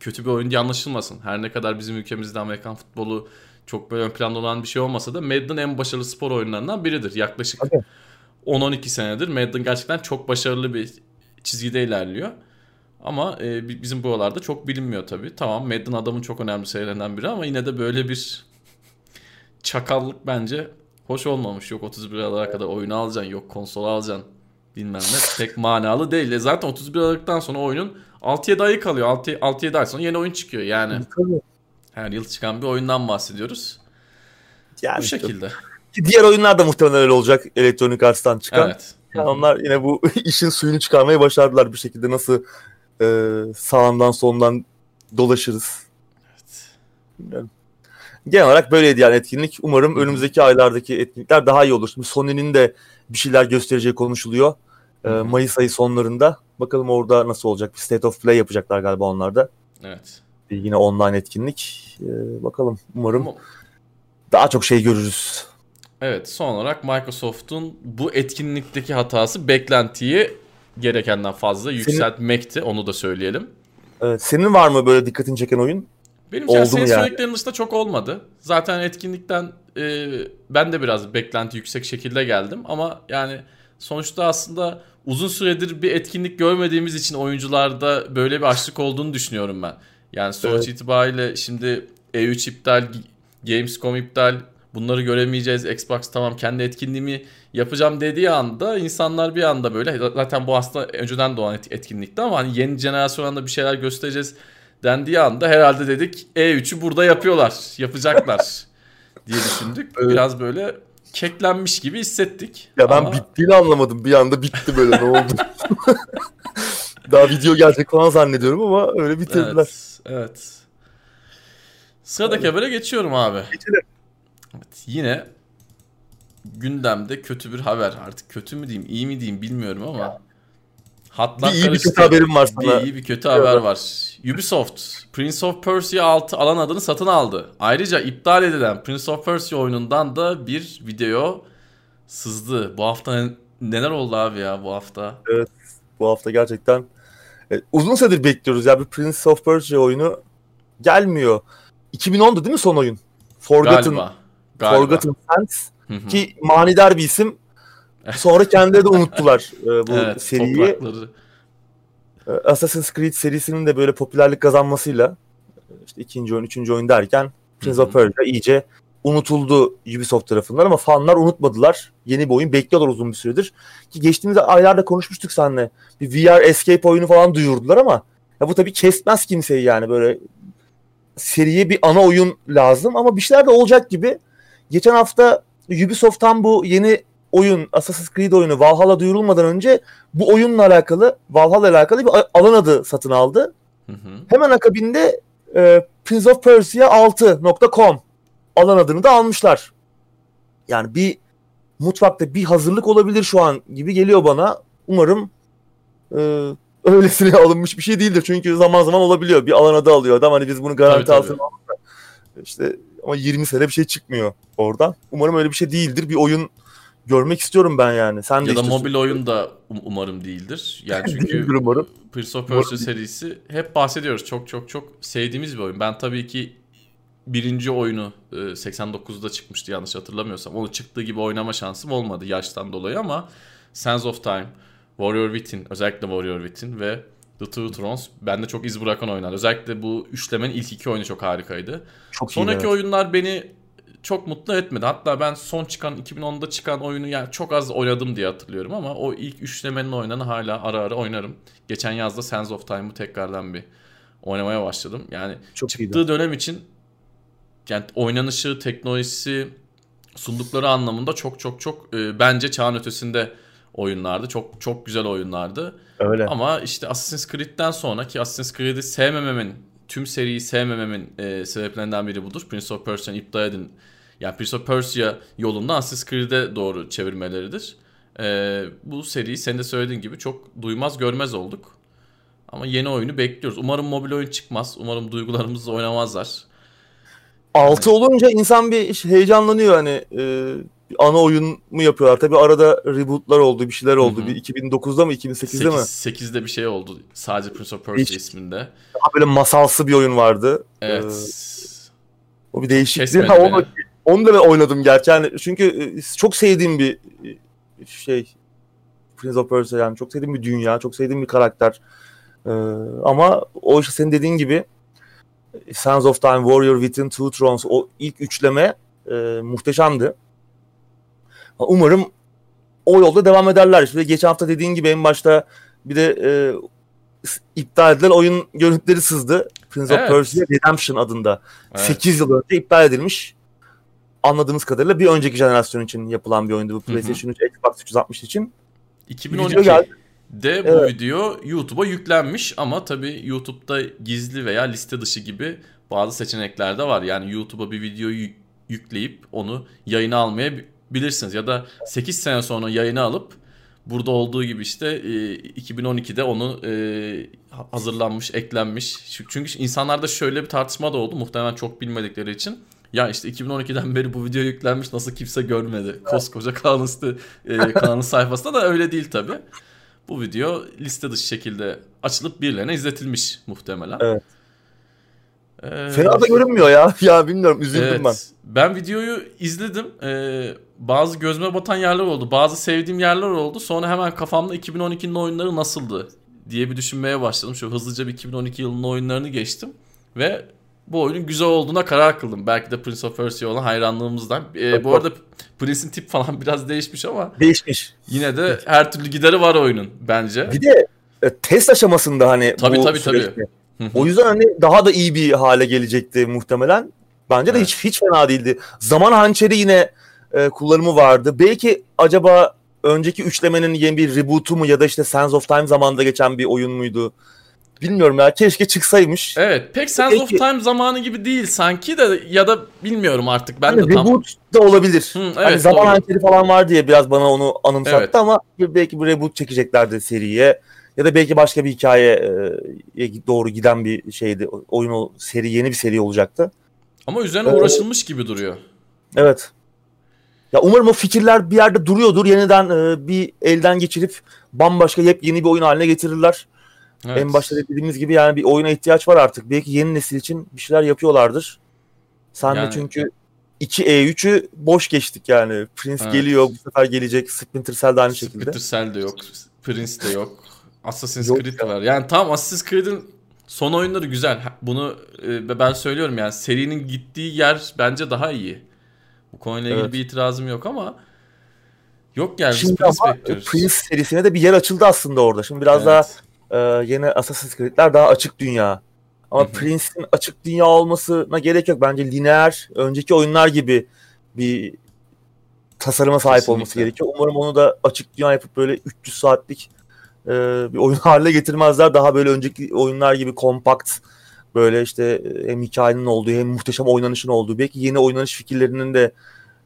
kötü bir oyun diye anlaşılmasın. Her ne kadar bizim ülkemizde Amerikan futbolu çok böyle ön planda olan bir şey olmasa da Madden en başarılı spor oyunlarından biridir. Yaklaşık okay. 10-12 senedir Madden gerçekten çok başarılı bir çizgide ilerliyor. Ama e, bizim buralarda çok bilinmiyor tabii. Tamam Madden adamın çok önemli şeylerinden biri ama yine de böyle bir çakallık bence hoş olmamış. Yok 31 Aralık'a kadar oyunu alacaksın, yok konsol alacaksın bilmem ne. Pek manalı değil. E zaten 31 Aralık'tan sonra oyunun 6-7 ayı kalıyor. 6-7 ay sonra yeni oyun çıkıyor yani. Tabii. Her yıl çıkan bir oyundan bahsediyoruz. Yani Bu şekilde. Diğer oyunlar da muhtemelen öyle olacak Electronic Arts'tan çıkan. Evet. Yani onlar yine bu [laughs] işin suyunu çıkarmayı başardılar bir şekilde. Nasıl e, sağından solundan dolaşırız. Evet. Bilmiyorum. Genel olarak böyleydi yani etkinlik. Umarım önümüzdeki aylardaki etkinlikler daha iyi olur. Şimdi Sony'nin de bir şeyler göstereceği konuşuluyor. E, Mayıs ayı sonlarında. Bakalım orada nasıl olacak. Bir State of Play yapacaklar galiba onlarda. Evet. Bir yine online etkinlik. E, bakalım umarım Ama... daha çok şey görürüz. Evet son olarak Microsoft'un bu etkinlikteki hatası beklentiyi gerekenden fazla yükseltmekti. Onu da söyleyelim. Evet, senin var mı böyle dikkatini çeken oyun? Benim Oldu senin yani? söylediklerin dışında çok olmadı. Zaten etkinlikten e, ben de biraz beklenti yüksek şekilde geldim. Ama yani sonuçta aslında uzun süredir bir etkinlik görmediğimiz için oyuncularda böyle bir açlık olduğunu düşünüyorum ben. Yani sonuç evet. itibariyle şimdi E3 iptal, Gamescom iptal, bunları göremeyeceğiz. Xbox tamam kendi etkinliğimi yapacağım dediği anda insanlar bir anda böyle zaten bu aslında önceden doğan etkinlikti ama hani yeni jenerasyonda bir şeyler göstereceğiz dendiği anda herhalde dedik E3'ü burada yapıyorlar, yapacaklar [laughs] diye düşündük. Evet. Biraz böyle keklenmiş gibi hissettik. Ya ben ama... bittiğini anlamadım. Bir anda bitti böyle ne oldu? [laughs] Daha video gelecek falan zannediyorum ama öyle bitirdiler. Evet. evet. Sıradaki habere geçiyorum abi. Geçelim. Evet, yine gündemde kötü bir haber. Artık kötü mü diyeyim, iyi mi diyeyim bilmiyorum ama. Hatlar bir iyi bir kötü haberim var sana. Bir iyi bir kötü haber var. Ubisoft Prince of Persia 6 alan adını satın aldı. Ayrıca iptal edilen Prince of Persia oyunundan da bir video sızdı. Bu hafta neler oldu abi ya bu hafta? Evet bu hafta gerçekten evet, uzun süredir bekliyoruz ya bir Prince of Persia oyunu gelmiyor. 2010'du değil mi son oyun? Forgotten, Galiba. Galiba. Forgotten Sands ki manidar bir isim. Sonra kendileri de unuttular e, bu [laughs] evet, seriyi. Toprakları. E, Assassin's Creed serisinin de böyle popülerlik kazanmasıyla işte ikinci oyun, üçüncü oyun derken Prince of Persia iyice unutuldu Ubisoft tarafından ama fanlar unutmadılar. Yeni bir oyun bekliyorlar uzun bir süredir. Ki geçtiğimiz aylarda konuşmuştuk seninle. Bir VR Escape oyunu falan duyurdular ama ya bu tabii kesmez kimseyi yani böyle seriye bir ana oyun lazım ama bir şeyler de olacak gibi. Geçen hafta Ubisoft'tan bu yeni oyun Assassin's Creed oyunu Valhalla duyurulmadan önce bu oyunla alakalı Valhalla ile alakalı bir alan adı satın aldı. Hı hı. Hemen akabinde e, Prince of Persia 6.com alan adını da almışlar. Yani bir mutfakta bir hazırlık olabilir şu an gibi geliyor bana. Umarım e, öylesine [laughs] alınmış bir şey değildir. Çünkü zaman zaman olabiliyor. Bir alan adı alıyor adam hani biz bunu garanti alsın. İşte ama 20 sene bir şey çıkmıyor oradan. Umarım öyle bir şey değildir. Bir oyun görmek istiyorum ben yani. Sen ya da mobil oyun da um- umarım değildir. Yani [laughs] çünkü umarım. Prince of Persia serisi hep bahsediyoruz. Çok çok çok sevdiğimiz bir oyun. Ben tabii ki birinci oyunu 89'da e, çıkmıştı yanlış hatırlamıyorsam. Onu çıktığı gibi oynama şansım olmadı yaştan dolayı ama Sands of Time, Warrior Within, özellikle Warrior Within ve The Two Thrones bende çok iz bırakan oyunlar. Özellikle bu üçlemenin ilk iki oyunu çok harikaydı. Çok Sonraki iyi, evet. oyunlar beni çok mutlu etmedi. Hatta ben son çıkan 2010'da çıkan oyunu yani çok az oynadım diye hatırlıyorum ama o ilk üçlemenin oyunlarını hala ara ara oynarım. Geçen yazda Sands of Time'ı tekrardan bir oynamaya başladım. Yani çok çıktığı iyiydi. dönem için yani oynanışı, teknolojisi, sundukları anlamında çok çok çok e, bence çağın ötesinde oyunlardı. Çok çok güzel oyunlardı. Öyle. Ama işte Assassin's Creed'den sonra ki Assassin's Creed'i sevmememin, tüm seriyi sevmememin e, sebeplerinden biri budur. Prince of Persia'nın iptal edin. Yani Prince of Persia yolunda Assassin's Creed'e doğru çevirmeleridir. E, bu seriyi sen de söylediğin gibi çok duymaz görmez olduk. Ama yeni oyunu bekliyoruz. Umarım mobil oyun çıkmaz. Umarım duygularımızla oynamazlar. 6 olunca insan bir heyecanlanıyor hani e, ana oyun mu yapıyorlar? Tabi arada rebootlar oldu, bir şeyler oldu. Hı hı. Bir 2009'da mı 2008'de 8, mi? 8'de bir şey oldu. Sadece Prince of Persia Hiç, isminde. Daha böyle masalsı bir oyun vardı. Evet. Ee, o bir değişikti. Ha, onu, onu da ben oynadım gerçi. Yani çünkü e, çok sevdiğim bir e, şey Prince of Persia yani çok sevdiğim bir dünya, çok sevdiğim bir karakter. Ee, ama o işte senin dediğin gibi Sons of Time, Warrior Within, Two Thrones o ilk üçleme e, muhteşemdi. Umarım o yolda devam ederler. İşte geçen hafta dediğin gibi en başta bir de e, iptal edilen oyun görüntüleri sızdı. Prince evet. of Persia Redemption adında. Evet. 8 yıl önce iptal edilmiş. Anladığımız kadarıyla bir önceki jenerasyon için yapılan bir oyundu bu PlayStation 3, Xbox 360 için. 2012 de bu evet. video YouTube'a yüklenmiş ama tabii YouTube'da gizli veya liste dışı gibi bazı seçenekler de var. Yani YouTube'a bir videoyu yükleyip onu yayına almaya bilirsiniz. Ya da 8 sene sonra yayını alıp burada olduğu gibi işte e, 2012'de onu e, hazırlanmış, eklenmiş. Çünkü insanlarda şöyle bir tartışma da oldu muhtemelen çok bilmedikleri için. Ya işte 2012'den beri bu video yüklenmiş nasıl kimse görmedi. Koskoca kanun, e, kanun sayfasında da öyle değil tabi. bu video liste dışı şekilde açılıp birilerine izletilmiş muhtemelen. Evet. Ee, Fena da görünmüyor ya. [laughs] Ya bilmiyorum üzüldüm evet, ben. Ben videoyu izledim. Ee, bazı gözüme batan yerler oldu. Bazı sevdiğim yerler oldu. Sonra hemen kafamda 2012'nin oyunları nasıldı diye bir düşünmeye başladım. Şöyle hızlıca bir 2012 yılının oyunlarını geçtim. Ve bu oyunun güzel olduğuna karar kıldım. Belki de Prince of Persia olan hayranlığımızdan. Ee, bu arada Prince'in tip falan [laughs] biraz değişmiş ama. Değişmiş. Yine de her türlü gideri var oyunun bence. Bir de e, test aşamasında hani tabii, bu tabii, süreçte. Tabii. O yüzden hani daha da iyi bir hale gelecekti muhtemelen. Bence de hiç hiç fena değildi. Zaman hançeri yine e, kullanımı vardı. Belki acaba önceki üçlemenin yeni bir rebootu mu ya da işte Sands of Time zamanında geçen bir oyun muydu? Bilmiyorum ya keşke çıksaymış. Evet pek Sands Peki, of Time zamanı gibi değil sanki de ya da bilmiyorum artık ben hani de tam. Reboot da olabilir. Hı, evet, hani zaman hançeri falan var diye biraz bana onu anımsattı evet. ama belki bir reboot çekeceklerdi seriye ya da belki başka bir hikayeye doğru giden bir şeydi. Oyun o seri yeni bir seri olacaktı. Ama üzerine uğraşılmış gibi duruyor. Evet. Ya umarım o fikirler bir yerde duruyordur. Yeniden e, bir elden geçirip bambaşka yepyeni bir oyun haline getirirler. Evet. En başta dediğimiz gibi yani bir oyuna ihtiyaç var artık. Belki yeni nesil için bir şeyler yapıyorlardır. Sen yani... de çünkü 2 E3'ü boş geçtik yani. Prince evet. geliyor, bu sefer gelecek. Splinter Cell de aynı şekilde. Splinter Cell de yok. Prince de yok. Assassin's Yok Creed ya. var. Yani tam Assassin's Creed'in son oyunları güzel. Bunu e, ben söylüyorum yani serinin gittiği yer bence daha iyi. Bu konuyla ilgili evet. bir itirazım yok ama yok yani Şimdi ama. Prince serisine de bir yer açıldı aslında orada. Şimdi biraz evet. daha e, yeni Assassin's Creed'ler daha açık dünya. Ama Prince'in açık dünya olmasına gerek yok. Bence lineer, önceki oyunlar gibi bir tasarıma sahip Kesinlikle. olması gerekiyor. Umarım onu da açık dünya yapıp böyle 300 saatlik e, bir oyun [laughs] haline getirmezler. Daha böyle önceki oyunlar gibi kompakt böyle işte e, hem hikayenin olduğu hem muhteşem oynanışın olduğu belki yeni oynanış fikirlerinin de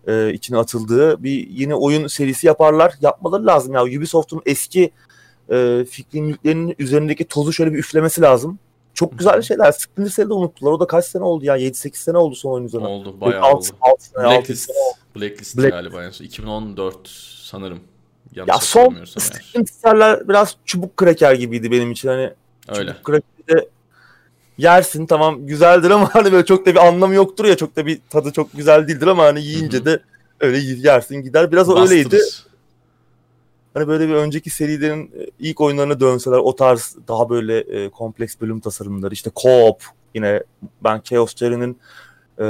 e, içine atıldığı bir yeni oyun serisi yaparlar. Yapmaları lazım ya. Ubisoft'un eski e, fikri mülklerinin üzerindeki tozu şöyle bir üflemesi lazım. Çok güzel şeyler. Splinter Cell'i unuttular. O da kaç sene oldu ya? 7-8 sene oldu son oyun üzerine. Oldu. Bayağı 6, oldu. 6 sene, Blacklist, 6 sene oldu. Blacklist Black... galiba. 2014 sanırım. Yanlış ya son Splinter'ler biraz çubuk kraker gibiydi benim için. Hani Öyle. çubuk krakeri yersin tamam güzeldir ama [laughs] hani böyle çok da bir anlamı yoktur ya çok da bir tadı çok güzel değildir ama hani yiyince Hı-hı. de öyle yersin gider. Biraz Bastırır. öyleydi. Hani böyle bir önceki serilerin e, ilk oyunlarına dönseler o tarz daha böyle e, kompleks bölüm tasarımları işte co-op yine ben Chaos Theory'nin e,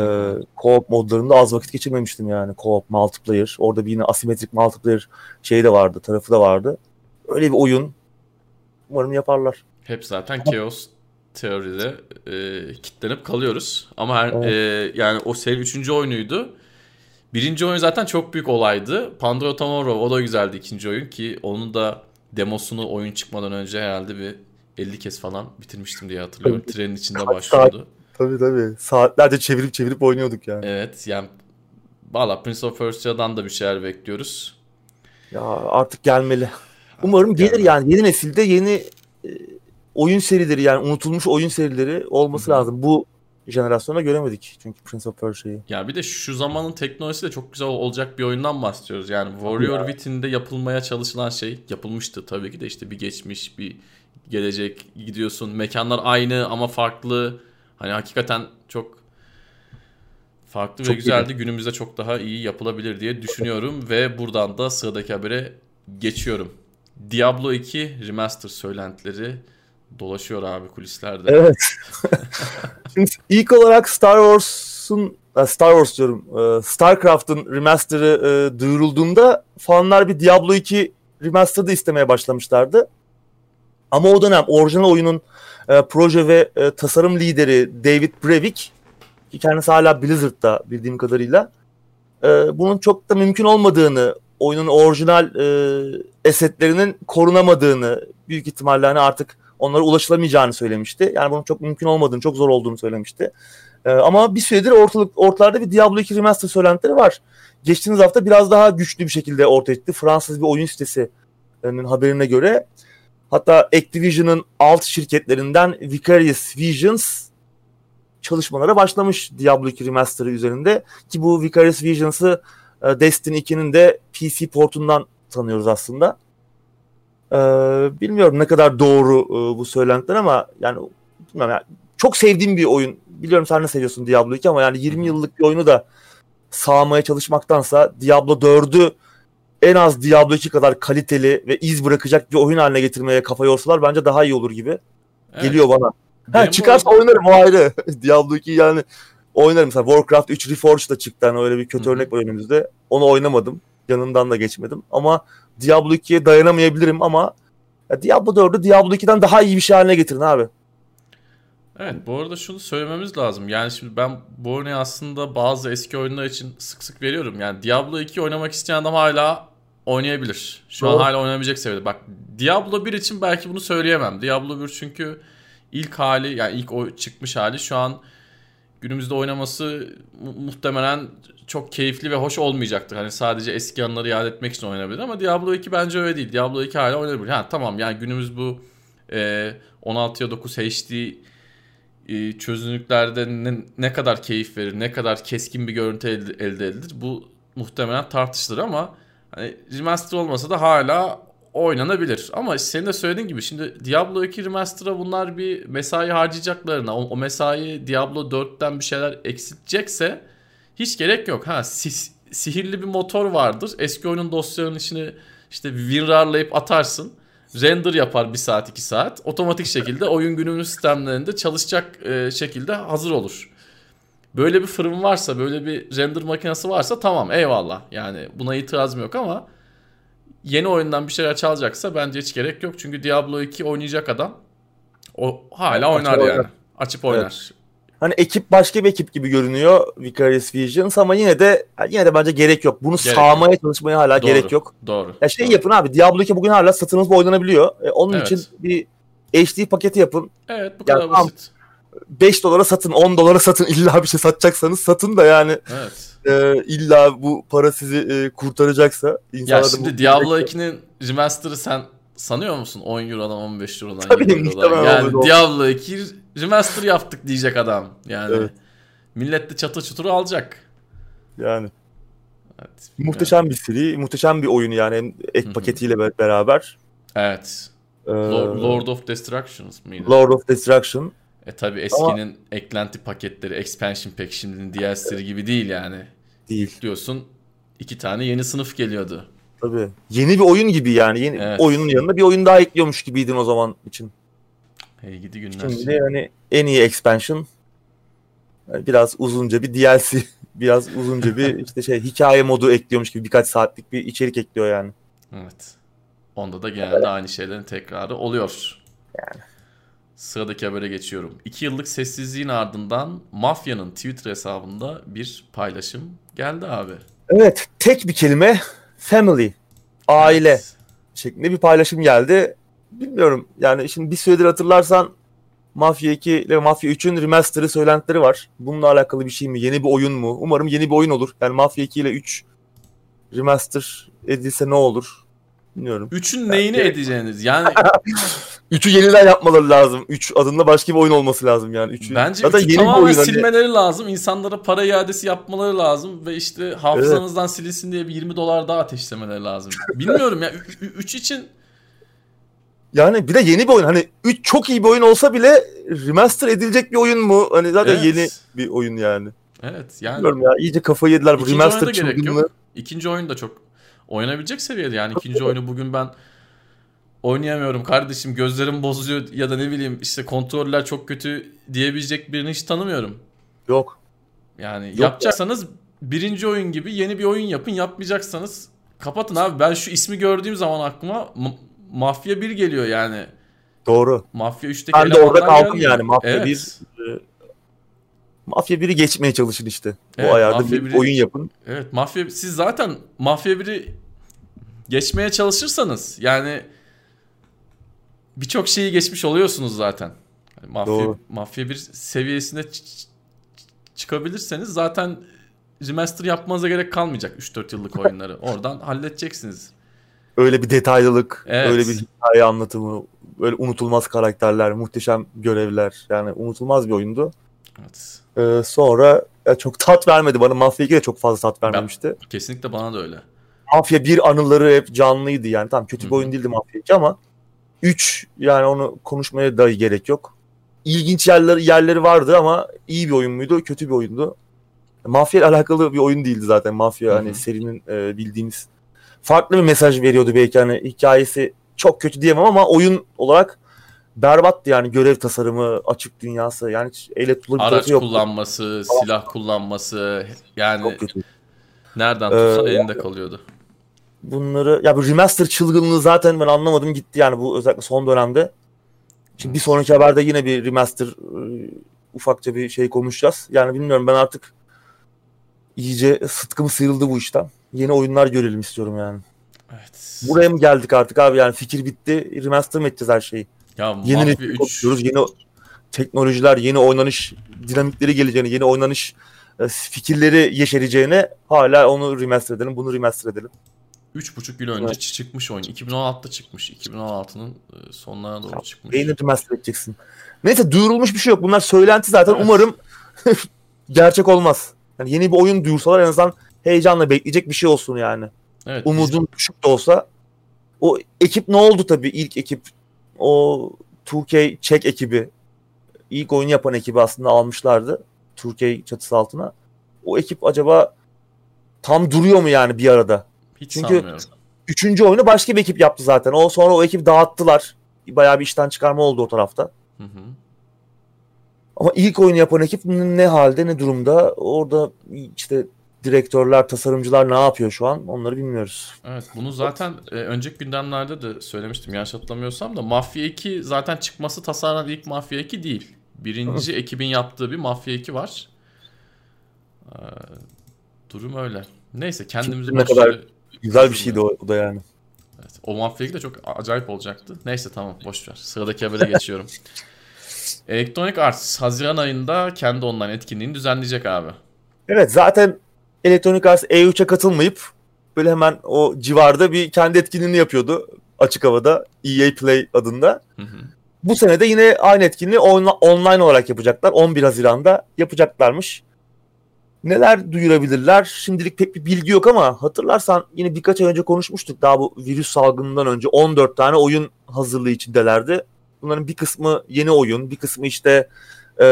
co-op modlarında az vakit geçirmemiştim yani co-op multiplayer. Orada bir yine asimetrik multiplayer şey de vardı, tarafı da vardı. Öyle bir oyun. Umarım yaparlar. Hep zaten Chaos teoride e, kitlenip kalıyoruz. Ama her, evet. e, yani o seri üçüncü oyunuydu. Birinci oyun zaten çok büyük olaydı. Pandora Tomorrow o da güzeldi ikinci oyun ki onun da demosunu oyun çıkmadan önce herhalde bir 50 kez falan bitirmiştim diye hatırlıyorum. Trenin içinde başlıyordu. Tabii tabii. Saatlerce çevirip çevirip oynuyorduk yani. Evet yani valla Prince of Persia'dan da bir şeyler bekliyoruz. Ya artık gelmeli. Umarım gelir gelmeli. yani yeni nesilde yeni e, oyun serileri yani unutulmuş oyun serileri olması Hı-hı. lazım. Bu jenerasyona göremedik çünkü Prince of Persia'yı. Ya bir de şu zamanın teknolojisi de çok güzel olacak bir oyundan bahsediyoruz. Yani Warrior ya. Within'de yapılmaya çalışılan şey yapılmıştı tabii ki de işte bir geçmiş bir gelecek gidiyorsun. Mekanlar aynı ama farklı Hani hakikaten çok farklı çok ve güzeldi. Iyi. Günümüzde çok daha iyi yapılabilir diye düşünüyorum ve buradan da sıradaki habere geçiyorum. Diablo 2 remaster söylentileri dolaşıyor abi kulislerde. Evet. [laughs] Şimdi ilk olarak Star Wars'un Star Wars diyorum. E, StarCraft'ın remaster'ı e, duyurulduğunda fanlar bir Diablo 2 remaster'ı istemeye başlamışlardı. Ama o dönem orijinal oyunun e, proje ve e, tasarım lideri David Brevik ki kendisi hala Blizzard'da bildiğim kadarıyla e, bunun çok da mümkün olmadığını oyunun orijinal e, esetlerinin korunamadığını büyük ihtimalle hani artık onlara ulaşılamayacağını söylemişti. Yani bunun çok mümkün olmadığını, çok zor olduğunu söylemişti. E, ama bir süredir ortalık ortalarda bir Diablo 2 remaster söylentileri var. Geçtiğimiz hafta biraz daha güçlü bir şekilde ortaya çıktı. Fransız bir oyun sitesinin haberine göre Hatta Activision'ın alt şirketlerinden Vicarious Visions çalışmalara başlamış Diablo 2 Remaster'ı üzerinde. Ki bu Vicarious Visions'ı e, Destiny 2'nin de PC portundan tanıyoruz aslında. Ee, bilmiyorum ne kadar doğru e, bu söylentiler ama yani bilmiyorum yani çok sevdiğim bir oyun. Biliyorum sen ne seviyorsun Diablo 2 ama yani 20 yıllık bir oyunu da sağmaya çalışmaktansa Diablo 4'ü en az Diablo 2 kadar kaliteli ve iz bırakacak bir oyun haline getirmeye kafa yorsalar bence daha iyi olur gibi. Evet. Geliyor bana. Ha, çıkarsa oynarım o ayrı. [laughs] Diablo 2 yani oynarım. Mesela Warcraft 3 Reforged da çıktı. Yani öyle bir kötü Hı-hı. örnek var önümüzde. Onu oynamadım. Yanından da geçmedim. Ama Diablo 2'ye dayanamayabilirim ama ya Diablo 4'ü Diablo 2'den daha iyi bir şey haline getirin abi. Evet bu arada şunu söylememiz lazım. Yani şimdi ben bu örneği aslında bazı eski oyunlar için sık sık veriyorum. Yani Diablo 2 oynamak isteyen adam hala oynayabilir. Şu Doğru. an hala oynayabilecek seviyede. Bak Diablo 1 için belki bunu söyleyemem. Diablo 1 çünkü ilk hali yani ilk o çıkmış hali şu an günümüzde oynaması mu- muhtemelen çok keyifli ve hoş olmayacaktır. Hani sadece eski anıları yad etmek için oynanabilir ama Diablo 2 bence öyle değil. Diablo 2 hala oynanabilir. Ha tamam yani günümüz bu e, 16'ya 9 HD e, çözünürlüklerde ne, ne kadar keyif verir, ne kadar keskin bir görüntü elde, elde edilir bu muhtemelen tartışılır ama hani remaster olmasa da hala oynanabilir. Ama senin de söylediğin gibi şimdi Diablo 2 Remaster'a bunlar bir mesai harcayacaklarına o, o mesai Diablo 4'ten bir şeyler eksiltecekse hiç gerek yok. Ha si- sihirli bir motor vardır. Eski oyunun dosyalarının içine işte WinRAR'layıp atarsın. Render yapar bir saat iki saat. Otomatik şekilde oyun günümüz sistemlerinde çalışacak e, şekilde hazır olur. Böyle bir fırın varsa, böyle bir render makinesi varsa tamam eyvallah. Yani buna itirazım yok ama yeni oyundan bir şeyler çalacaksa bence hiç gerek yok. Çünkü Diablo 2 oynayacak adam o hala oynar Açıp yani. Oynar. Açıp oynar. Evet. Hani ekip başka bir ekip gibi görünüyor Vicarious Visions ama yine de yine de bence gerek yok. Bunu gerek sağmaya yok. çalışmaya hala doğru, gerek yok. Doğru. Ya şey doğru. yapın abi Diablo 2 bugün hala satın alıp oynanabiliyor. E, onun evet. için bir HD paketi yapın. Evet bu kadar yani, basit. 5 dolara satın 10 dolara satın [laughs] illa bir şey satacaksanız satın da yani. Evet. E, illa bu para sizi e, kurtaracaksa. Ya şimdi Diablo 2'nin remaster'ı sen sanıyor musun 10 Euro'dan 15 Euro'dan Tabii 20 Euro'dan? Yani Diablo 2 remaster yaptık diyecek adam. Yani evet. millet de çatı çuturu alacak. Yani. Evet, muhteşem yani. bir seri, muhteşem bir oyun yani ek paketiyle beraber. Evet. Ee, Lord of Destructions mıydı? Lord of Destruction. E tabi eskinin Ama... eklenti paketleri, expansion pack şimdinin DLC'leri gibi değil yani. Değil. Diyorsun iki tane yeni sınıf geliyordu. Tabii. Yeni bir oyun gibi yani. Yeni evet. oyunun yanında bir oyun daha ekliyormuş gibiydin o zaman için. Hey gidi günler. Şimdi hani en iyi expansion biraz uzunca bir DLC, [laughs] biraz uzunca bir [laughs] işte şey hikaye modu ekliyormuş gibi birkaç saatlik bir içerik ekliyor yani. Evet. Onda da genelde evet. aynı şeylerin tekrarı oluyor. Yani. Sıradaki habere geçiyorum. İki yıllık sessizliğin ardından Mafya'nın Twitter hesabında bir paylaşım geldi abi. Evet, tek bir kelime family, aile evet. şeklinde bir paylaşım geldi. Bilmiyorum yani şimdi bir süredir hatırlarsan Mafya 2 ile Mafya 3'ün remaster'ı söylentileri var. Bununla alakalı bir şey mi? Yeni bir oyun mu? Umarım yeni bir oyun olur. Yani Mafya 2 ile 3 remaster edilse ne olur? Bilmiyorum. 3'ün yani neyini yani... edeceğiniz? Yani [laughs] 3'ü yeniden yapmaları lazım. 3 adında başka bir oyun olması lazım yani. 3'ü. Bence 3'ü yeni tamamen oyun hani. silmeleri hani... lazım. İnsanlara para iadesi yapmaları lazım ve işte hafızanızdan evet. silinsin diye bir 20 dolar daha ateşlemeleri lazım. Bilmiyorum ya 3 için yani bir de yeni bir oyun. Hani 3 çok iyi bir oyun olsa bile remaster edilecek bir oyun mu? Hani zaten evet. yeni bir oyun yani. Evet yani. Bilmiyorum ya iyice kafayı yediler bu remaster çılgınlığı. İkinci oyun da çok oynanabilecek seviyede yani ikinci oyunu bugün ben oynayamıyorum kardeşim gözlerim bozuyor ya da ne bileyim işte kontroller çok kötü diyebilecek birini hiç tanımıyorum. Yok. Yani Yok yapacaksanız ya. birinci oyun gibi yeni bir oyun yapın yapmayacaksanız kapatın abi ben şu ismi gördüğüm zaman aklıma Mafya 1 geliyor yani. Doğru. Mafya 3'teki Ben de orada kaldım geldi. yani. Mafya evet. 1 e, Mafya 1'i geçmeye çalışın işte. Evet, Bu ayarda bir 1'i, oyun yapın. Evet Mafya siz zaten Mafya 1'i geçmeye çalışırsanız yani birçok şeyi geçmiş oluyorsunuz zaten. Yani Mafya Doğru. Mafya 1 seviyesine çıkabilirseniz zaten remaster yapmanıza gerek kalmayacak 3-4 yıllık [laughs] oyunları. Oradan halledeceksiniz öyle bir detaylılık, evet. öyle bir hikaye anlatımı, böyle unutulmaz karakterler, muhteşem görevler. Yani unutulmaz bir oyundu. Evet. Ee, sonra ya çok tat vermedi bana. Mafya 2 de çok fazla tat vermemişti. Ben, kesinlikle bana da öyle. Mafya 1 anıları hep canlıydı yani. Tamam kötü bir oyun değildi Mafya 2 ama 3 yani onu konuşmaya dahi gerek yok. İlginç yerleri, yerleri vardı ama iyi bir oyun muydu, kötü bir oyundu. Mafya ile alakalı bir oyun değildi zaten. Mafya hani serinin e, bildiğimiz farklı bir mesaj veriyordu belki hani hikayesi çok kötü diyemem ama oyun olarak berbattı yani görev tasarımı, açık dünyası yani hiç elle tutulur bir Araç tarafı yok. kullanması, silah kullanması yani nereden tutsan Ee, elinde kalıyordu. Bunları ya bu remaster çılgınlığı zaten ben anlamadım gitti yani bu özellikle son dönemde. Şimdi bir sonraki haberde yine bir remaster e, ufakça bir şey konuşacağız. Yani bilmiyorum ben artık iyice sıtkım sıyrıldı bu işten. Yeni oyunlar görelim istiyorum yani. Evet. Buraya mı geldik artık abi yani fikir bitti. Remaster mı edeceğiz her şeyi? ya Yeni Mafya nesil 3 konuşuyoruz. Yeni teknolojiler, yeni oynanış dinamikleri geleceğini, yeni oynanış e, fikirleri yeşereceğine hala onu remaster edelim, bunu remaster edelim. 3,5 yıl önce Evet. çıkmış oyun. 2016'da çıkmış. 2016'nın e, sonlarına doğru çıkmış. Yeni remaster edeceksin. Neyse duyurulmuş bir şey yok. Bunlar söylenti zaten. Evet. Umarım [laughs] gerçek olmaz. Yani yeni bir oyun duyursalar en azından heyecanla bekleyecek bir şey olsun yani. Evet. Umudun düşük de olsa. O ekip ne oldu tabii ilk ekip. O 2K Czech ekibi. ilk oyun yapan ekibi aslında almışlardı. 2K çatısı altına. O ekip acaba tam duruyor mu yani bir arada? Hiç çünkü- sanmıyorum. Üçüncü oyunu başka bir ekip yaptı zaten. O sonra o ekibi dağıttılar. Bayağı bir işten çıkarma oldu o tarafta. Hı hı. Ama ilk oyunu yapan ekip ne halde ne durumda? Orada işte direktörler, tasarımcılar ne yapıyor şu an? Onları bilmiyoruz. Evet bunu zaten e, önceki gündemlerde de söylemiştim yanlış hatırlamıyorsam da Mafya 2 zaten çıkması tasarlanan ilk Mafya 2 değil. Birinci ekibin yaptığı bir Mafya 2 var. Ee, durum öyle. Neyse kendimizi ne kadar Güzel bir şeydi o, o da yani. Evet, o Mafya 2 de çok acayip olacaktı. Neyse tamam boş ver. Sıradaki habere geçiyorum. [laughs] Electronic Arts Haziran ayında kendi online etkinliğini düzenleyecek abi. Evet zaten Electronic Arts E3'e katılmayıp böyle hemen o civarda bir kendi etkinliğini yapıyordu açık havada EA Play adında. Hı hı. Bu sene de yine aynı etkinliği onla- online olarak yapacaklar. 11 Haziran'da yapacaklarmış. Neler duyurabilirler? Şimdilik pek bir bilgi yok ama hatırlarsan yine birkaç ay önce konuşmuştuk. Daha bu virüs salgınından önce 14 tane oyun hazırlığı içindelerdi. Bunların bir kısmı yeni oyun, bir kısmı işte e,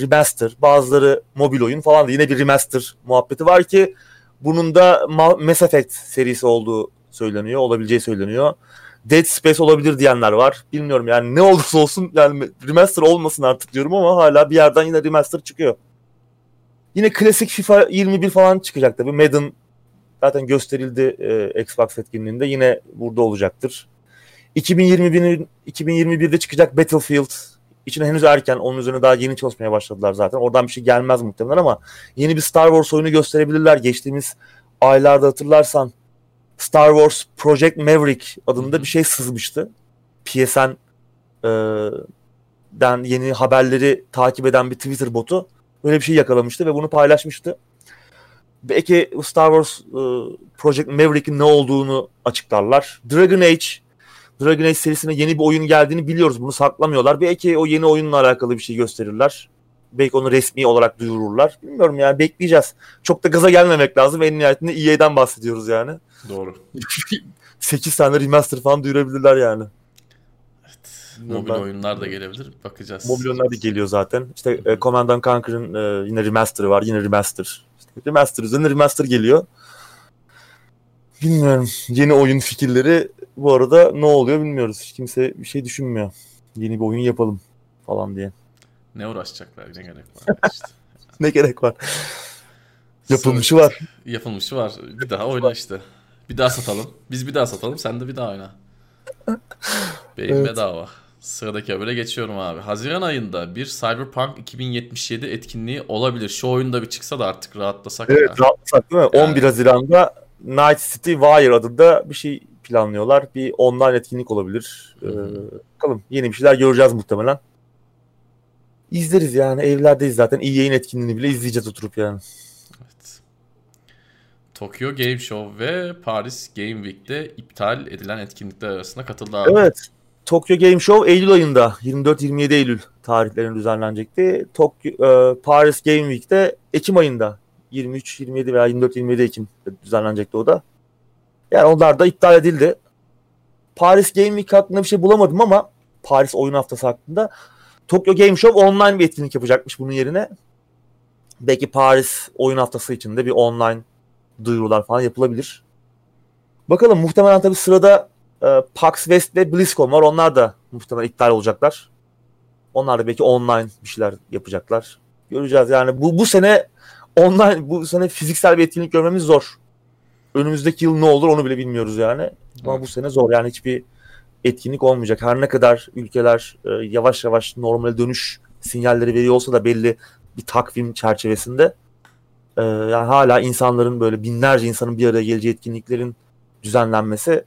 remaster, bazıları mobil oyun falan da yine bir remaster muhabbeti var ki bunun da Ma- Mass Effect serisi olduğu söyleniyor, olabileceği söyleniyor. Dead Space olabilir diyenler var. Bilmiyorum yani ne olursa olsun yani remaster olmasın artık diyorum ama hala bir yerden yine remaster çıkıyor. Yine klasik FIFA 21 falan çıkacak tabii. Madden zaten gösterildi e, Xbox etkinliğinde. Yine burada olacaktır. 2021'in 2021'de çıkacak Battlefield içine henüz erken. Onun üzerine daha yeni çalışmaya başladılar zaten. Oradan bir şey gelmez muhtemelen ama yeni bir Star Wars oyunu gösterebilirler. Geçtiğimiz aylarda hatırlarsan Star Wars Project Maverick adında bir şey sızmıştı. PSN e, den yeni haberleri takip eden bir Twitter botu böyle bir şey yakalamıştı ve bunu paylaşmıştı. Belki Star Wars e, Project Maverick'in ne olduğunu açıklarlar. Dragon Age Dragon Age serisine yeni bir oyun geldiğini biliyoruz. Bunu saklamıyorlar. Belki o yeni oyunla alakalı bir şey gösterirler. Belki onu resmi olarak duyururlar. Bilmiyorum yani bekleyeceğiz. Çok da gaza gelmemek lazım. En nihayetinde EA'den bahsediyoruz yani. Doğru. [laughs] 8 tane remaster falan duyurabilirler yani. Mobil Ben- oyunlar da gelebilir. Bakacağız. Mobil oyunlar da geliyor zaten. İşte e, Command and Conquer'ın e, yine remaster'ı var. Yine remaster. İşte remaster üzerine remaster geliyor. Bilmiyorum. Yeni oyun fikirleri bu arada ne oluyor bilmiyoruz. Hiç Kimse bir şey düşünmüyor. Yeni bir oyun yapalım falan diye. Ne uğraşacaklar ne gerek var [laughs] işte. Ne gerek var? Yapılmışı var. Yapılmışı var. Bir daha oyna işte. Bir daha satalım. Biz bir daha satalım. Sen de bir daha oyna. Beyin Evet. bedava. Sıradaki habere geçiyorum abi. Haziran ayında bir Cyberpunk 2077 etkinliği olabilir. Şu oyunda bir çıksa da artık rahatlasak Evet ya. rahatlasak değil mi? Yani. 11 Haziran'da Night City Wire adında bir şey planlıyorlar. Bir online etkinlik olabilir. Ee, bakalım yeni bir şeyler göreceğiz muhtemelen. İzleriz yani evlerdeyiz zaten. EA'in etkinliğini bile izleyeceğiz oturup yani. Evet. Tokyo Game Show ve Paris Game Week'te iptal edilen etkinlikler arasında katıldı abi. Evet. Tokyo Game Show Eylül ayında 24-27 Eylül tarihlerinde düzenlenecekti. Tokyo, e, Paris Game Week'te Ekim ayında 23-27 veya 24-27 Ekim düzenlenecekti o da. Yani onlar da iptal edildi. Paris Game Week hakkında bir şey bulamadım ama Paris oyun haftası hakkında Tokyo Game Show online bir etkinlik yapacakmış bunun yerine. Belki Paris oyun haftası için de bir online duyurular falan yapılabilir. Bakalım muhtemelen tabii sırada e, PAX West ve BlizzCon var. Onlar da muhtemelen iptal olacaklar. Onlar da belki online bir şeyler yapacaklar. Göreceğiz yani bu bu sene online bu sene fiziksel bir etkinlik görmemiz zor. Önümüzdeki yıl ne olur onu bile bilmiyoruz yani. Ama evet. bu sene zor yani hiçbir etkinlik olmayacak. Her ne kadar ülkeler e, yavaş yavaş normale dönüş sinyalleri veriyor olsa da belli bir takvim çerçevesinde e, yani hala insanların böyle binlerce insanın bir araya geleceği etkinliklerin düzenlenmesi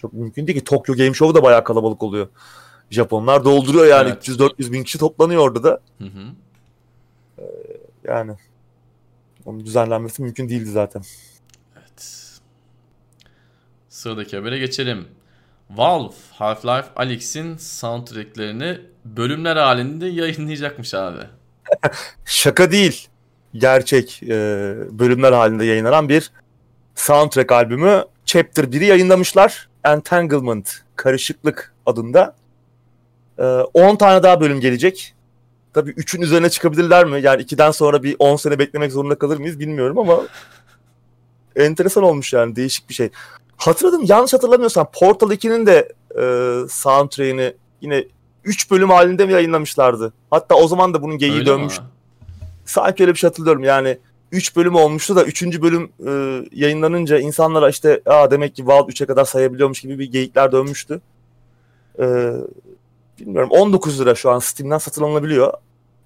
çok mümkün değil ki. Tokyo Game Show da bayağı kalabalık oluyor. Japonlar dolduruyor yani evet. 300-400 bin kişi toplanıyor orada da. Hı hı. Ee, yani onun düzenlenmesi mümkün değildi zaten. Evet. Sıradaki habere geçelim. Valve Half-Life Alyx'in soundtracklerini bölümler halinde yayınlayacakmış abi. [laughs] Şaka değil. Gerçek e, bölümler halinde yayınlanan bir soundtrack albümü Chapter 1'i yayınlamışlar. Entanglement, Karışıklık adında. E, 10 tane daha bölüm gelecek. Tabii 3'ün üzerine çıkabilirler mi? Yani 2'den sonra bir 10 sene beklemek zorunda kalır mıyız bilmiyorum ama enteresan olmuş yani değişik bir şey. Hatırladım yanlış hatırlamıyorsam Portal 2'nin de e, soundtrack'ini yine 3 bölüm halinde mi yayınlamışlardı? Hatta o zaman da bunun geyiği dönmüş. Mi? Sanki öyle bir şey hatırlıyorum yani 3 bölüm olmuştu da 3. bölüm e, yayınlanınca insanlara işte Aa, demek ki Valve 3'e kadar sayabiliyormuş gibi bir geyikler dönmüştü. E, bilmiyorum 19 lira şu an Steam'den satın alınabiliyor.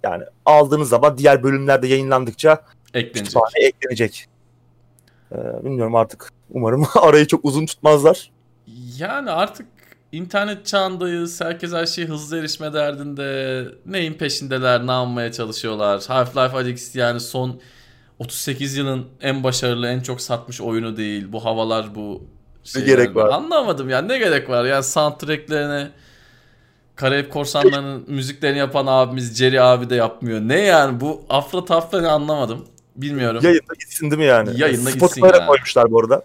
Yani aldığınız zaman diğer bölümlerde yayınlandıkça eklenecek. eklenecek. Ee, bilmiyorum artık. Umarım [laughs] arayı çok uzun tutmazlar. Yani artık internet çağındayız. Herkes her şeyi hızlı erişme derdinde. Neyin peşindeler, ne yapmaya çalışıyorlar. Half-Life Alyx yani son 38 yılın en başarılı, en çok satmış oyunu değil. Bu havalar bu şey. Ne gerek var? Anlamadım yani ne gerek var? Yani soundtracklerine Karayip Korsanları'nın müziklerini yapan abimiz Jerry abi de yapmıyor. Ne yani bu afra tafra ne anlamadım. Bilmiyorum. Yayında gitsin değil mi yani? Yayında Spotify'a gitsin yani. koymuşlar bu arada.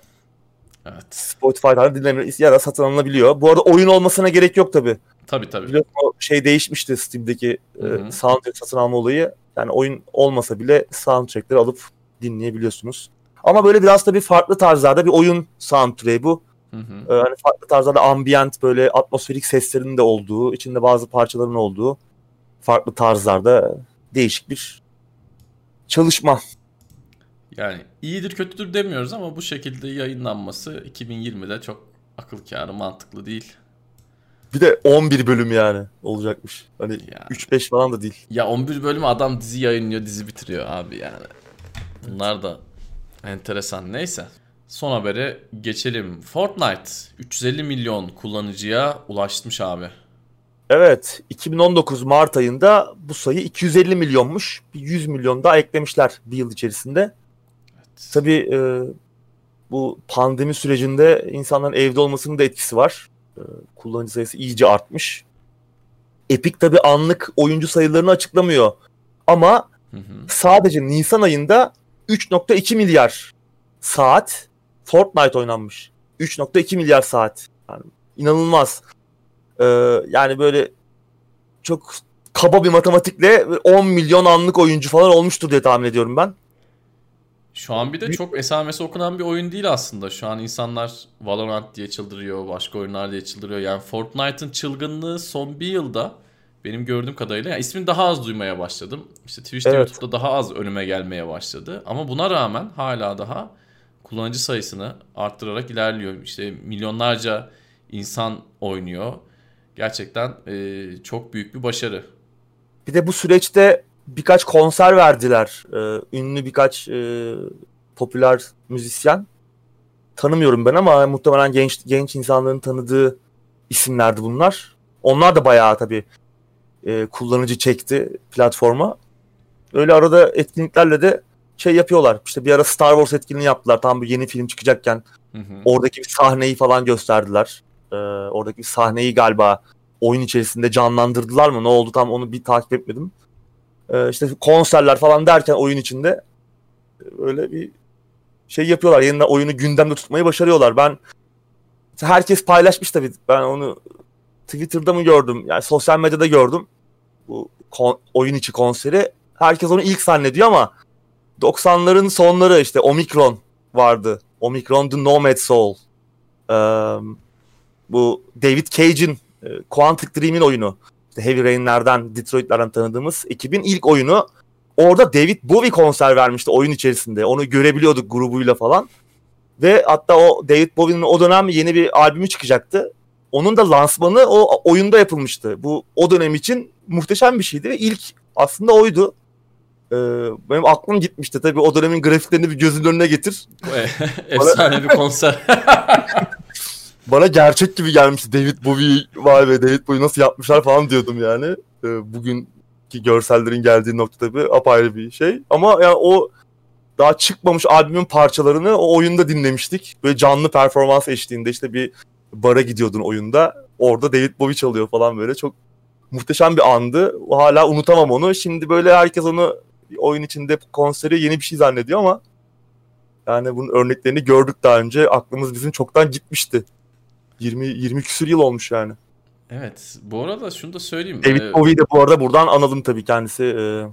Evet. Spotify'dan dinlenir ya da satın alınabiliyor. Bu arada oyun olmasına gerek yok tabi. Tabi tabi. Biliyorsun o şey değişmişti Steam'deki e, soundtrack satın alma olayı. Yani oyun olmasa bile soundtrack'leri alıp dinleyebiliyorsunuz. Ama böyle biraz da bir farklı tarzlarda bir oyun soundtrack'i bu. Hı hı. Ee, hani farklı tarzlarda ambient böyle atmosferik seslerin de olduğu, içinde bazı parçaların olduğu farklı tarzlarda değişik bir çalışma. Yani iyidir kötüdür demiyoruz ama bu şekilde yayınlanması 2020'de çok akıl kârı mantıklı değil. Bir de 11 bölüm yani olacakmış. Hani ya. 3-5 falan da değil. Ya 11 bölüm adam dizi yayınlıyor, dizi bitiriyor abi yani. Bunlar da enteresan. Neyse. Son habere geçelim. Fortnite 350 milyon kullanıcıya ulaşmış abi. Evet 2019 Mart ayında bu sayı 250 milyonmuş. Bir 100 milyon daha eklemişler bir yıl içerisinde. Evet. Tabii e, bu pandemi sürecinde insanların evde olmasının da etkisi var. E, kullanıcı sayısı iyice artmış. Epic tabii anlık oyuncu sayılarını açıklamıyor. Ama hı hı. sadece Nisan ayında 3.2 milyar saat Fortnite oynanmış. 3.2 milyar saat. Yani inanılmaz. Ee, yani böyle çok kaba bir matematikle 10 milyon anlık oyuncu falan olmuştur diye tahmin ediyorum ben. Şu an bir de çok esamesi okunan bir oyun değil aslında. Şu an insanlar Valorant diye çıldırıyor, başka oyunlar diye çıldırıyor. Yani Fortnite'ın çılgınlığı son bir yılda benim gördüğüm kadarıyla yani ismini daha az duymaya başladım. İşte Twitch'te, evet. YouTube'da daha az önüme gelmeye başladı. Ama buna rağmen hala daha kullanıcı sayısını arttırarak ilerliyor. İşte milyonlarca insan oynuyor. Gerçekten e, çok büyük bir başarı. Bir de bu süreçte birkaç konser verdiler. Ee, ünlü birkaç e, popüler müzisyen. Tanımıyorum ben ama muhtemelen genç genç insanların tanıdığı isimlerdi bunlar. Onlar da bayağı tabii e, kullanıcı çekti platforma. Öyle arada etkinliklerle de şey yapıyorlar. İşte bir ara Star Wars etkinliği yaptılar. Tam bir yeni film çıkacakken. Hı hı. Oradaki bir sahneyi falan gösterdiler. Ee, oradaki bir sahneyi galiba oyun içerisinde canlandırdılar mı? Ne oldu tam onu bir takip etmedim. Ee, işte konserler falan derken oyun içinde öyle bir şey yapıyorlar. Yeniden oyunu gündemde tutmayı başarıyorlar. Ben herkes paylaşmış tabii. Ben onu Twitter'da mı gördüm? Yani sosyal medyada gördüm. Bu kon, oyun içi konseri. Herkes onu ilk zannediyor ama 90'ların sonları işte Omicron vardı. Omicron The Nomad Soul. Ee, bu David Cage'in e, Quantic Dream'in oyunu. İşte Heavy Rain'lerden, Detroit'lerden tanıdığımız ekibin ilk oyunu. Orada David Bowie konser vermişti oyun içerisinde. Onu görebiliyorduk grubuyla falan. Ve hatta o David Bowie'nin o dönem yeni bir albümü çıkacaktı. Onun da lansmanı o oyunda yapılmıştı. Bu o dönem için muhteşem bir şeydi ve ilk aslında oydu. Ee, benim aklım gitmişti tabii o dönemin grafiklerini bir gözün önüne getir. [laughs] Efsane bir konser. [laughs] Bana gerçek gibi gelmişti David Bowie vay be David Bowie nasıl yapmışlar falan diyordum yani. Ee, bugünkü görsellerin geldiği nokta tabii apayrı bir şey. Ama yani o daha çıkmamış albümün parçalarını o oyunda dinlemiştik. Böyle canlı performans eşliğinde işte bir bara gidiyordun oyunda. Orada David Bowie çalıyor falan böyle. Çok muhteşem bir andı. Hala unutamam onu. Şimdi böyle herkes onu oyun içinde konseri yeni bir şey zannediyor ama yani bunun örneklerini gördük daha önce. Aklımız bizim çoktan gitmişti. 20 20 küsür yıl olmuş yani. Evet. Bu arada şunu da söyleyeyim. David ee... Bowie'yi de bu arada buradan analım tabii kendisi. E,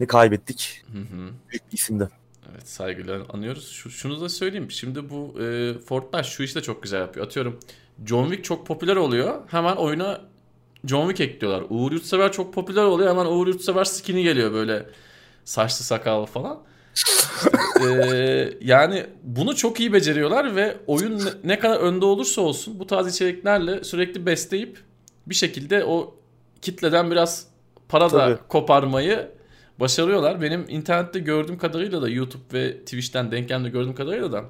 ne kaybettik. Hı hı. Büyük bir. Evet saygıyla anıyoruz. Şu, şunu da söyleyeyim. Şimdi bu e, Fortnite şu işi de çok güzel yapıyor. Atıyorum John Wick çok popüler oluyor. Hemen oyuna John Wick ekliyorlar. Uğur Yurtsever çok popüler oluyor. Hemen Uğur Yurtsever skin'i geliyor böyle saçlı sakallı falan. Ee, yani bunu çok iyi beceriyorlar ve oyun ne kadar önde olursa olsun bu tarz içeriklerle sürekli besleyip bir şekilde o kitleden biraz para Tabii. da koparmayı başarıyorlar. Benim internette gördüğüm kadarıyla da YouTube ve Twitch'ten denklemde gördüğüm kadarıyla da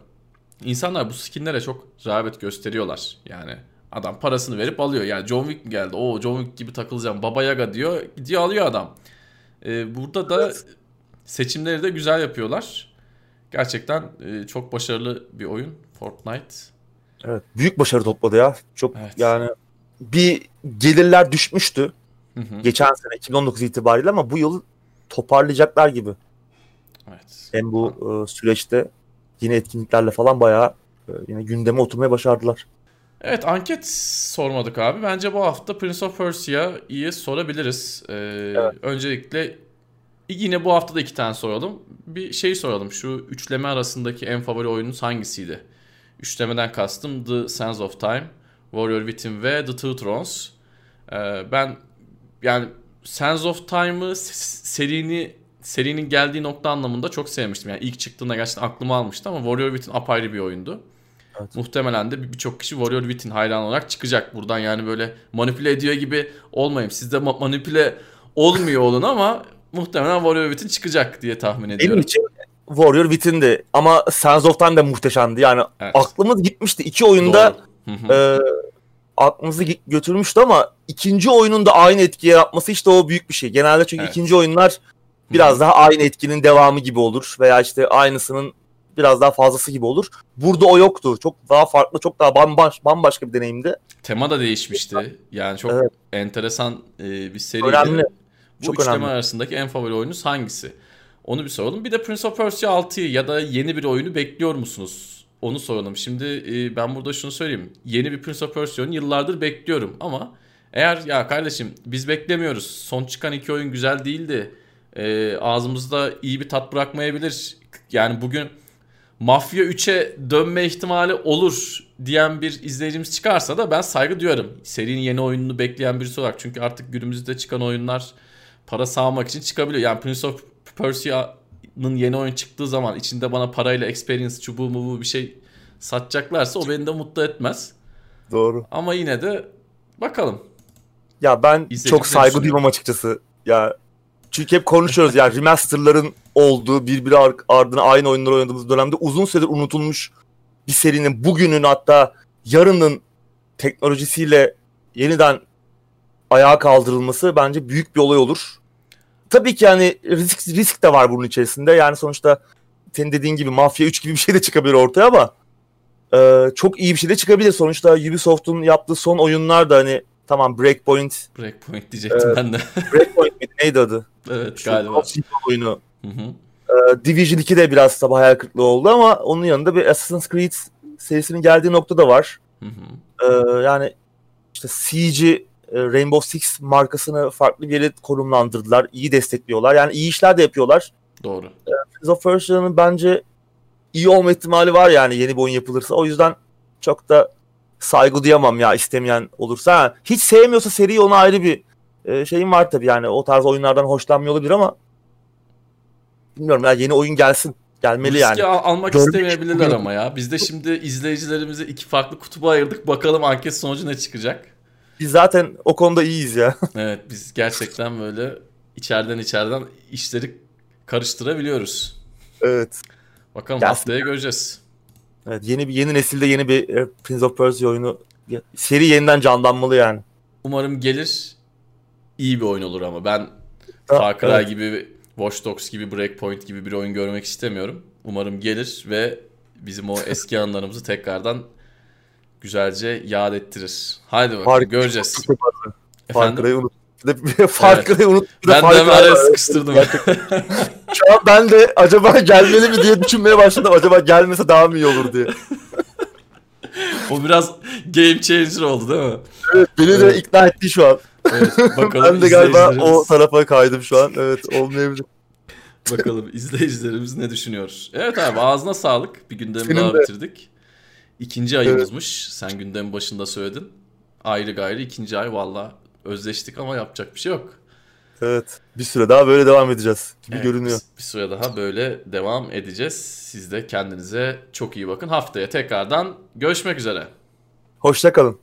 insanlar bu skinlere çok rağbet gösteriyorlar. Yani adam parasını verip alıyor. Yani John Wick geldi. O John Wick gibi takılacağım. Baba Yaga diyor. Gidiyor alıyor adam. Ee, burada da evet. Seçimleri de güzel yapıyorlar. Gerçekten e, çok başarılı bir oyun Fortnite. Evet, büyük başarı topladı ya. Çok evet. yani bir gelirler düşmüştü. Hı hı. Geçen sene 2019 itibariyle ama bu yıl toparlayacaklar gibi. Evet. Hem bu e, süreçte yine etkinliklerle falan bayağı e, yine gündeme oturmaya başardılar. Evet anket sormadık abi. Bence bu hafta Prince of Persia'yı sorabiliriz. Ee, evet. Öncelikle yine bu hafta da iki tane soralım. Bir şey soralım. Şu üçleme arasındaki en favori oyununuz hangisiydi? Üçlemeden kastım The Sands of Time, Warrior Within ve The Two Thrones. Ee, ben yani Sands of Time'ı serini serinin geldiği nokta anlamında çok sevmiştim. Yani ilk çıktığında gerçekten aklıma almıştı ama Warrior Within apayrı bir oyundu. Evet. Muhtemelen de birçok kişi Warrior Within hayran olarak çıkacak buradan. Yani böyle manipüle ediyor gibi olmayayım. Siz de ma- manipüle olmuyor olun ama muhtemelen Warrior Within çıkacak diye tahmin ediyorum. Benim için Warrior Within'di ama Sands of Time de muhteşemdi. Yani evet. aklımız gitmişti. iki oyunda e, aklımızı götürmüştü ama ikinci oyunun da aynı etki yaratması işte o büyük bir şey. Genelde çünkü evet. ikinci oyunlar biraz daha aynı etkinin devamı gibi olur veya işte aynısının biraz daha fazlası gibi olur. Burada o yoktu. Çok daha farklı, çok daha bambaş, bambaşka bir deneyimdi. Tema da değişmişti. Yani çok evet. enteresan e, bir seriydi. Önemli. Bu çok üçleme önemli. arasındaki en favori oyunuz hangisi? Onu bir soralım. Bir de Prince of Persia 6'yı ya da yeni bir oyunu bekliyor musunuz? Onu soralım. Şimdi e, ben burada şunu söyleyeyim. Yeni bir Prince of Persia oyunu yıllardır bekliyorum ama eğer ya kardeşim biz beklemiyoruz. Son çıkan iki oyun güzel değildi. E, ağzımızda iyi bir tat bırakmayabilir. Yani bugün Mafya 3'e dönme ihtimali olur diyen bir izleyicimiz çıkarsa da ben saygı duyarım. Serinin yeni oyununu bekleyen birisi olarak. Çünkü artık günümüzde çıkan oyunlar para sağlamak için çıkabiliyor. Yani Prince of Persia'nın yeni oyun çıktığı zaman içinde bana parayla experience çubuğu mu bir şey satacaklarsa o beni de mutlu etmez. Doğru. Ama yine de bakalım. Ya ben çok saygı duymam açıkçası. Ya çünkü hep konuşuyoruz yani remasterların olduğu birbiri ardına aynı oyunları oynadığımız dönemde uzun süredir unutulmuş bir serinin bugünün hatta yarının teknolojisiyle yeniden ayağa kaldırılması bence büyük bir olay olur. Tabii ki yani risk, risk de var bunun içerisinde. Yani sonuçta senin dediğin gibi Mafya 3 gibi bir şey de çıkabilir ortaya ama e, çok iyi bir şey de çıkabilir. Sonuçta Ubisoft'un yaptığı son oyunlar da hani tamam Breakpoint. Breakpoint diyecektim e, ben de. [laughs] Breakpoint miydi? Neydi adı? Evet Şu galiba. oyunu. Hı hı. Ee, Division 2 de biraz tabi hayal kırıklığı oldu ama onun yanında bir Assassin's Creed serisinin geldiği nokta da var. Hı hı. Ee, yani işte Siege'i e, Rainbow Six markasını farklı bir yere konumlandırdılar. İyi destekliyorlar. Yani iyi işler de yapıyorlar. Doğru. Prince of Persia'nın bence iyi olma ihtimali var yani yeni bir oyun yapılırsa. O yüzden çok da saygı duyamam ya istemeyen olursa. Ha, hiç sevmiyorsa seriyi ona ayrı bir e, şeyim var tabii yani o tarz oyunlardan hoşlanmıyor olabilir ama bilmiyorum ya yeni oyun gelsin. Gelmeli Riski yani. al- almak Görmek istemeyebilirler ama ya. Biz de şimdi izleyicilerimizi iki farklı kutuba ayırdık. Bakalım anket sonucu ne çıkacak. Biz zaten o konuda iyiyiz ya. [laughs] Evet biz gerçekten böyle içeriden içeriden işleri karıştırabiliyoruz. evet. Bakalım Gelsin. haftaya göreceğiz. Evet yeni bir yeni nesilde yeni bir e, Prince of Persia oyunu seri yeniden canlanmalı yani. Umarım gelir iyi bir oyun olur ama ben Far Cry evet. gibi, Watch Dogs gibi, Breakpoint gibi bir oyun görmek istemiyorum. Umarım gelir ve bizim o eski anılarımızı tekrardan güzelce yad ettirir. Haydi bakalım Harika. göreceğiz. Far Efendim? Cry'ı unut. Bir de Far Evet. Unut. de Ben de hemen sıkıştırdım. [laughs] Şu an ben de acaba gelmeli mi diye düşünmeye başladım. Acaba gelmese daha mı iyi olur diye. o biraz game changer oldu değil mi? Evet, beni de Evet. ikna etti şu an. Evet, [laughs] bakalım ben de galiba o tarafa kaydım şu an. Evet olmayabilir. Bakalım izleyicilerimiz ne düşünüyor? Evet abi ağzına sağlık. Bir gündemi Senin daha de. bitirdik. İkinci ayımızmış. Sen gündemin başında söyledin. Ayrı gayrı ikinci ay valla özleştik ama yapacak bir şey yok. Evet bir süre daha böyle devam edeceğiz gibi Evet, görünüyor. Bir süre daha böyle devam edeceğiz. Siz de kendinize çok iyi bakın. Haftaya tekrardan görüşmek üzere. Hoşça kalın.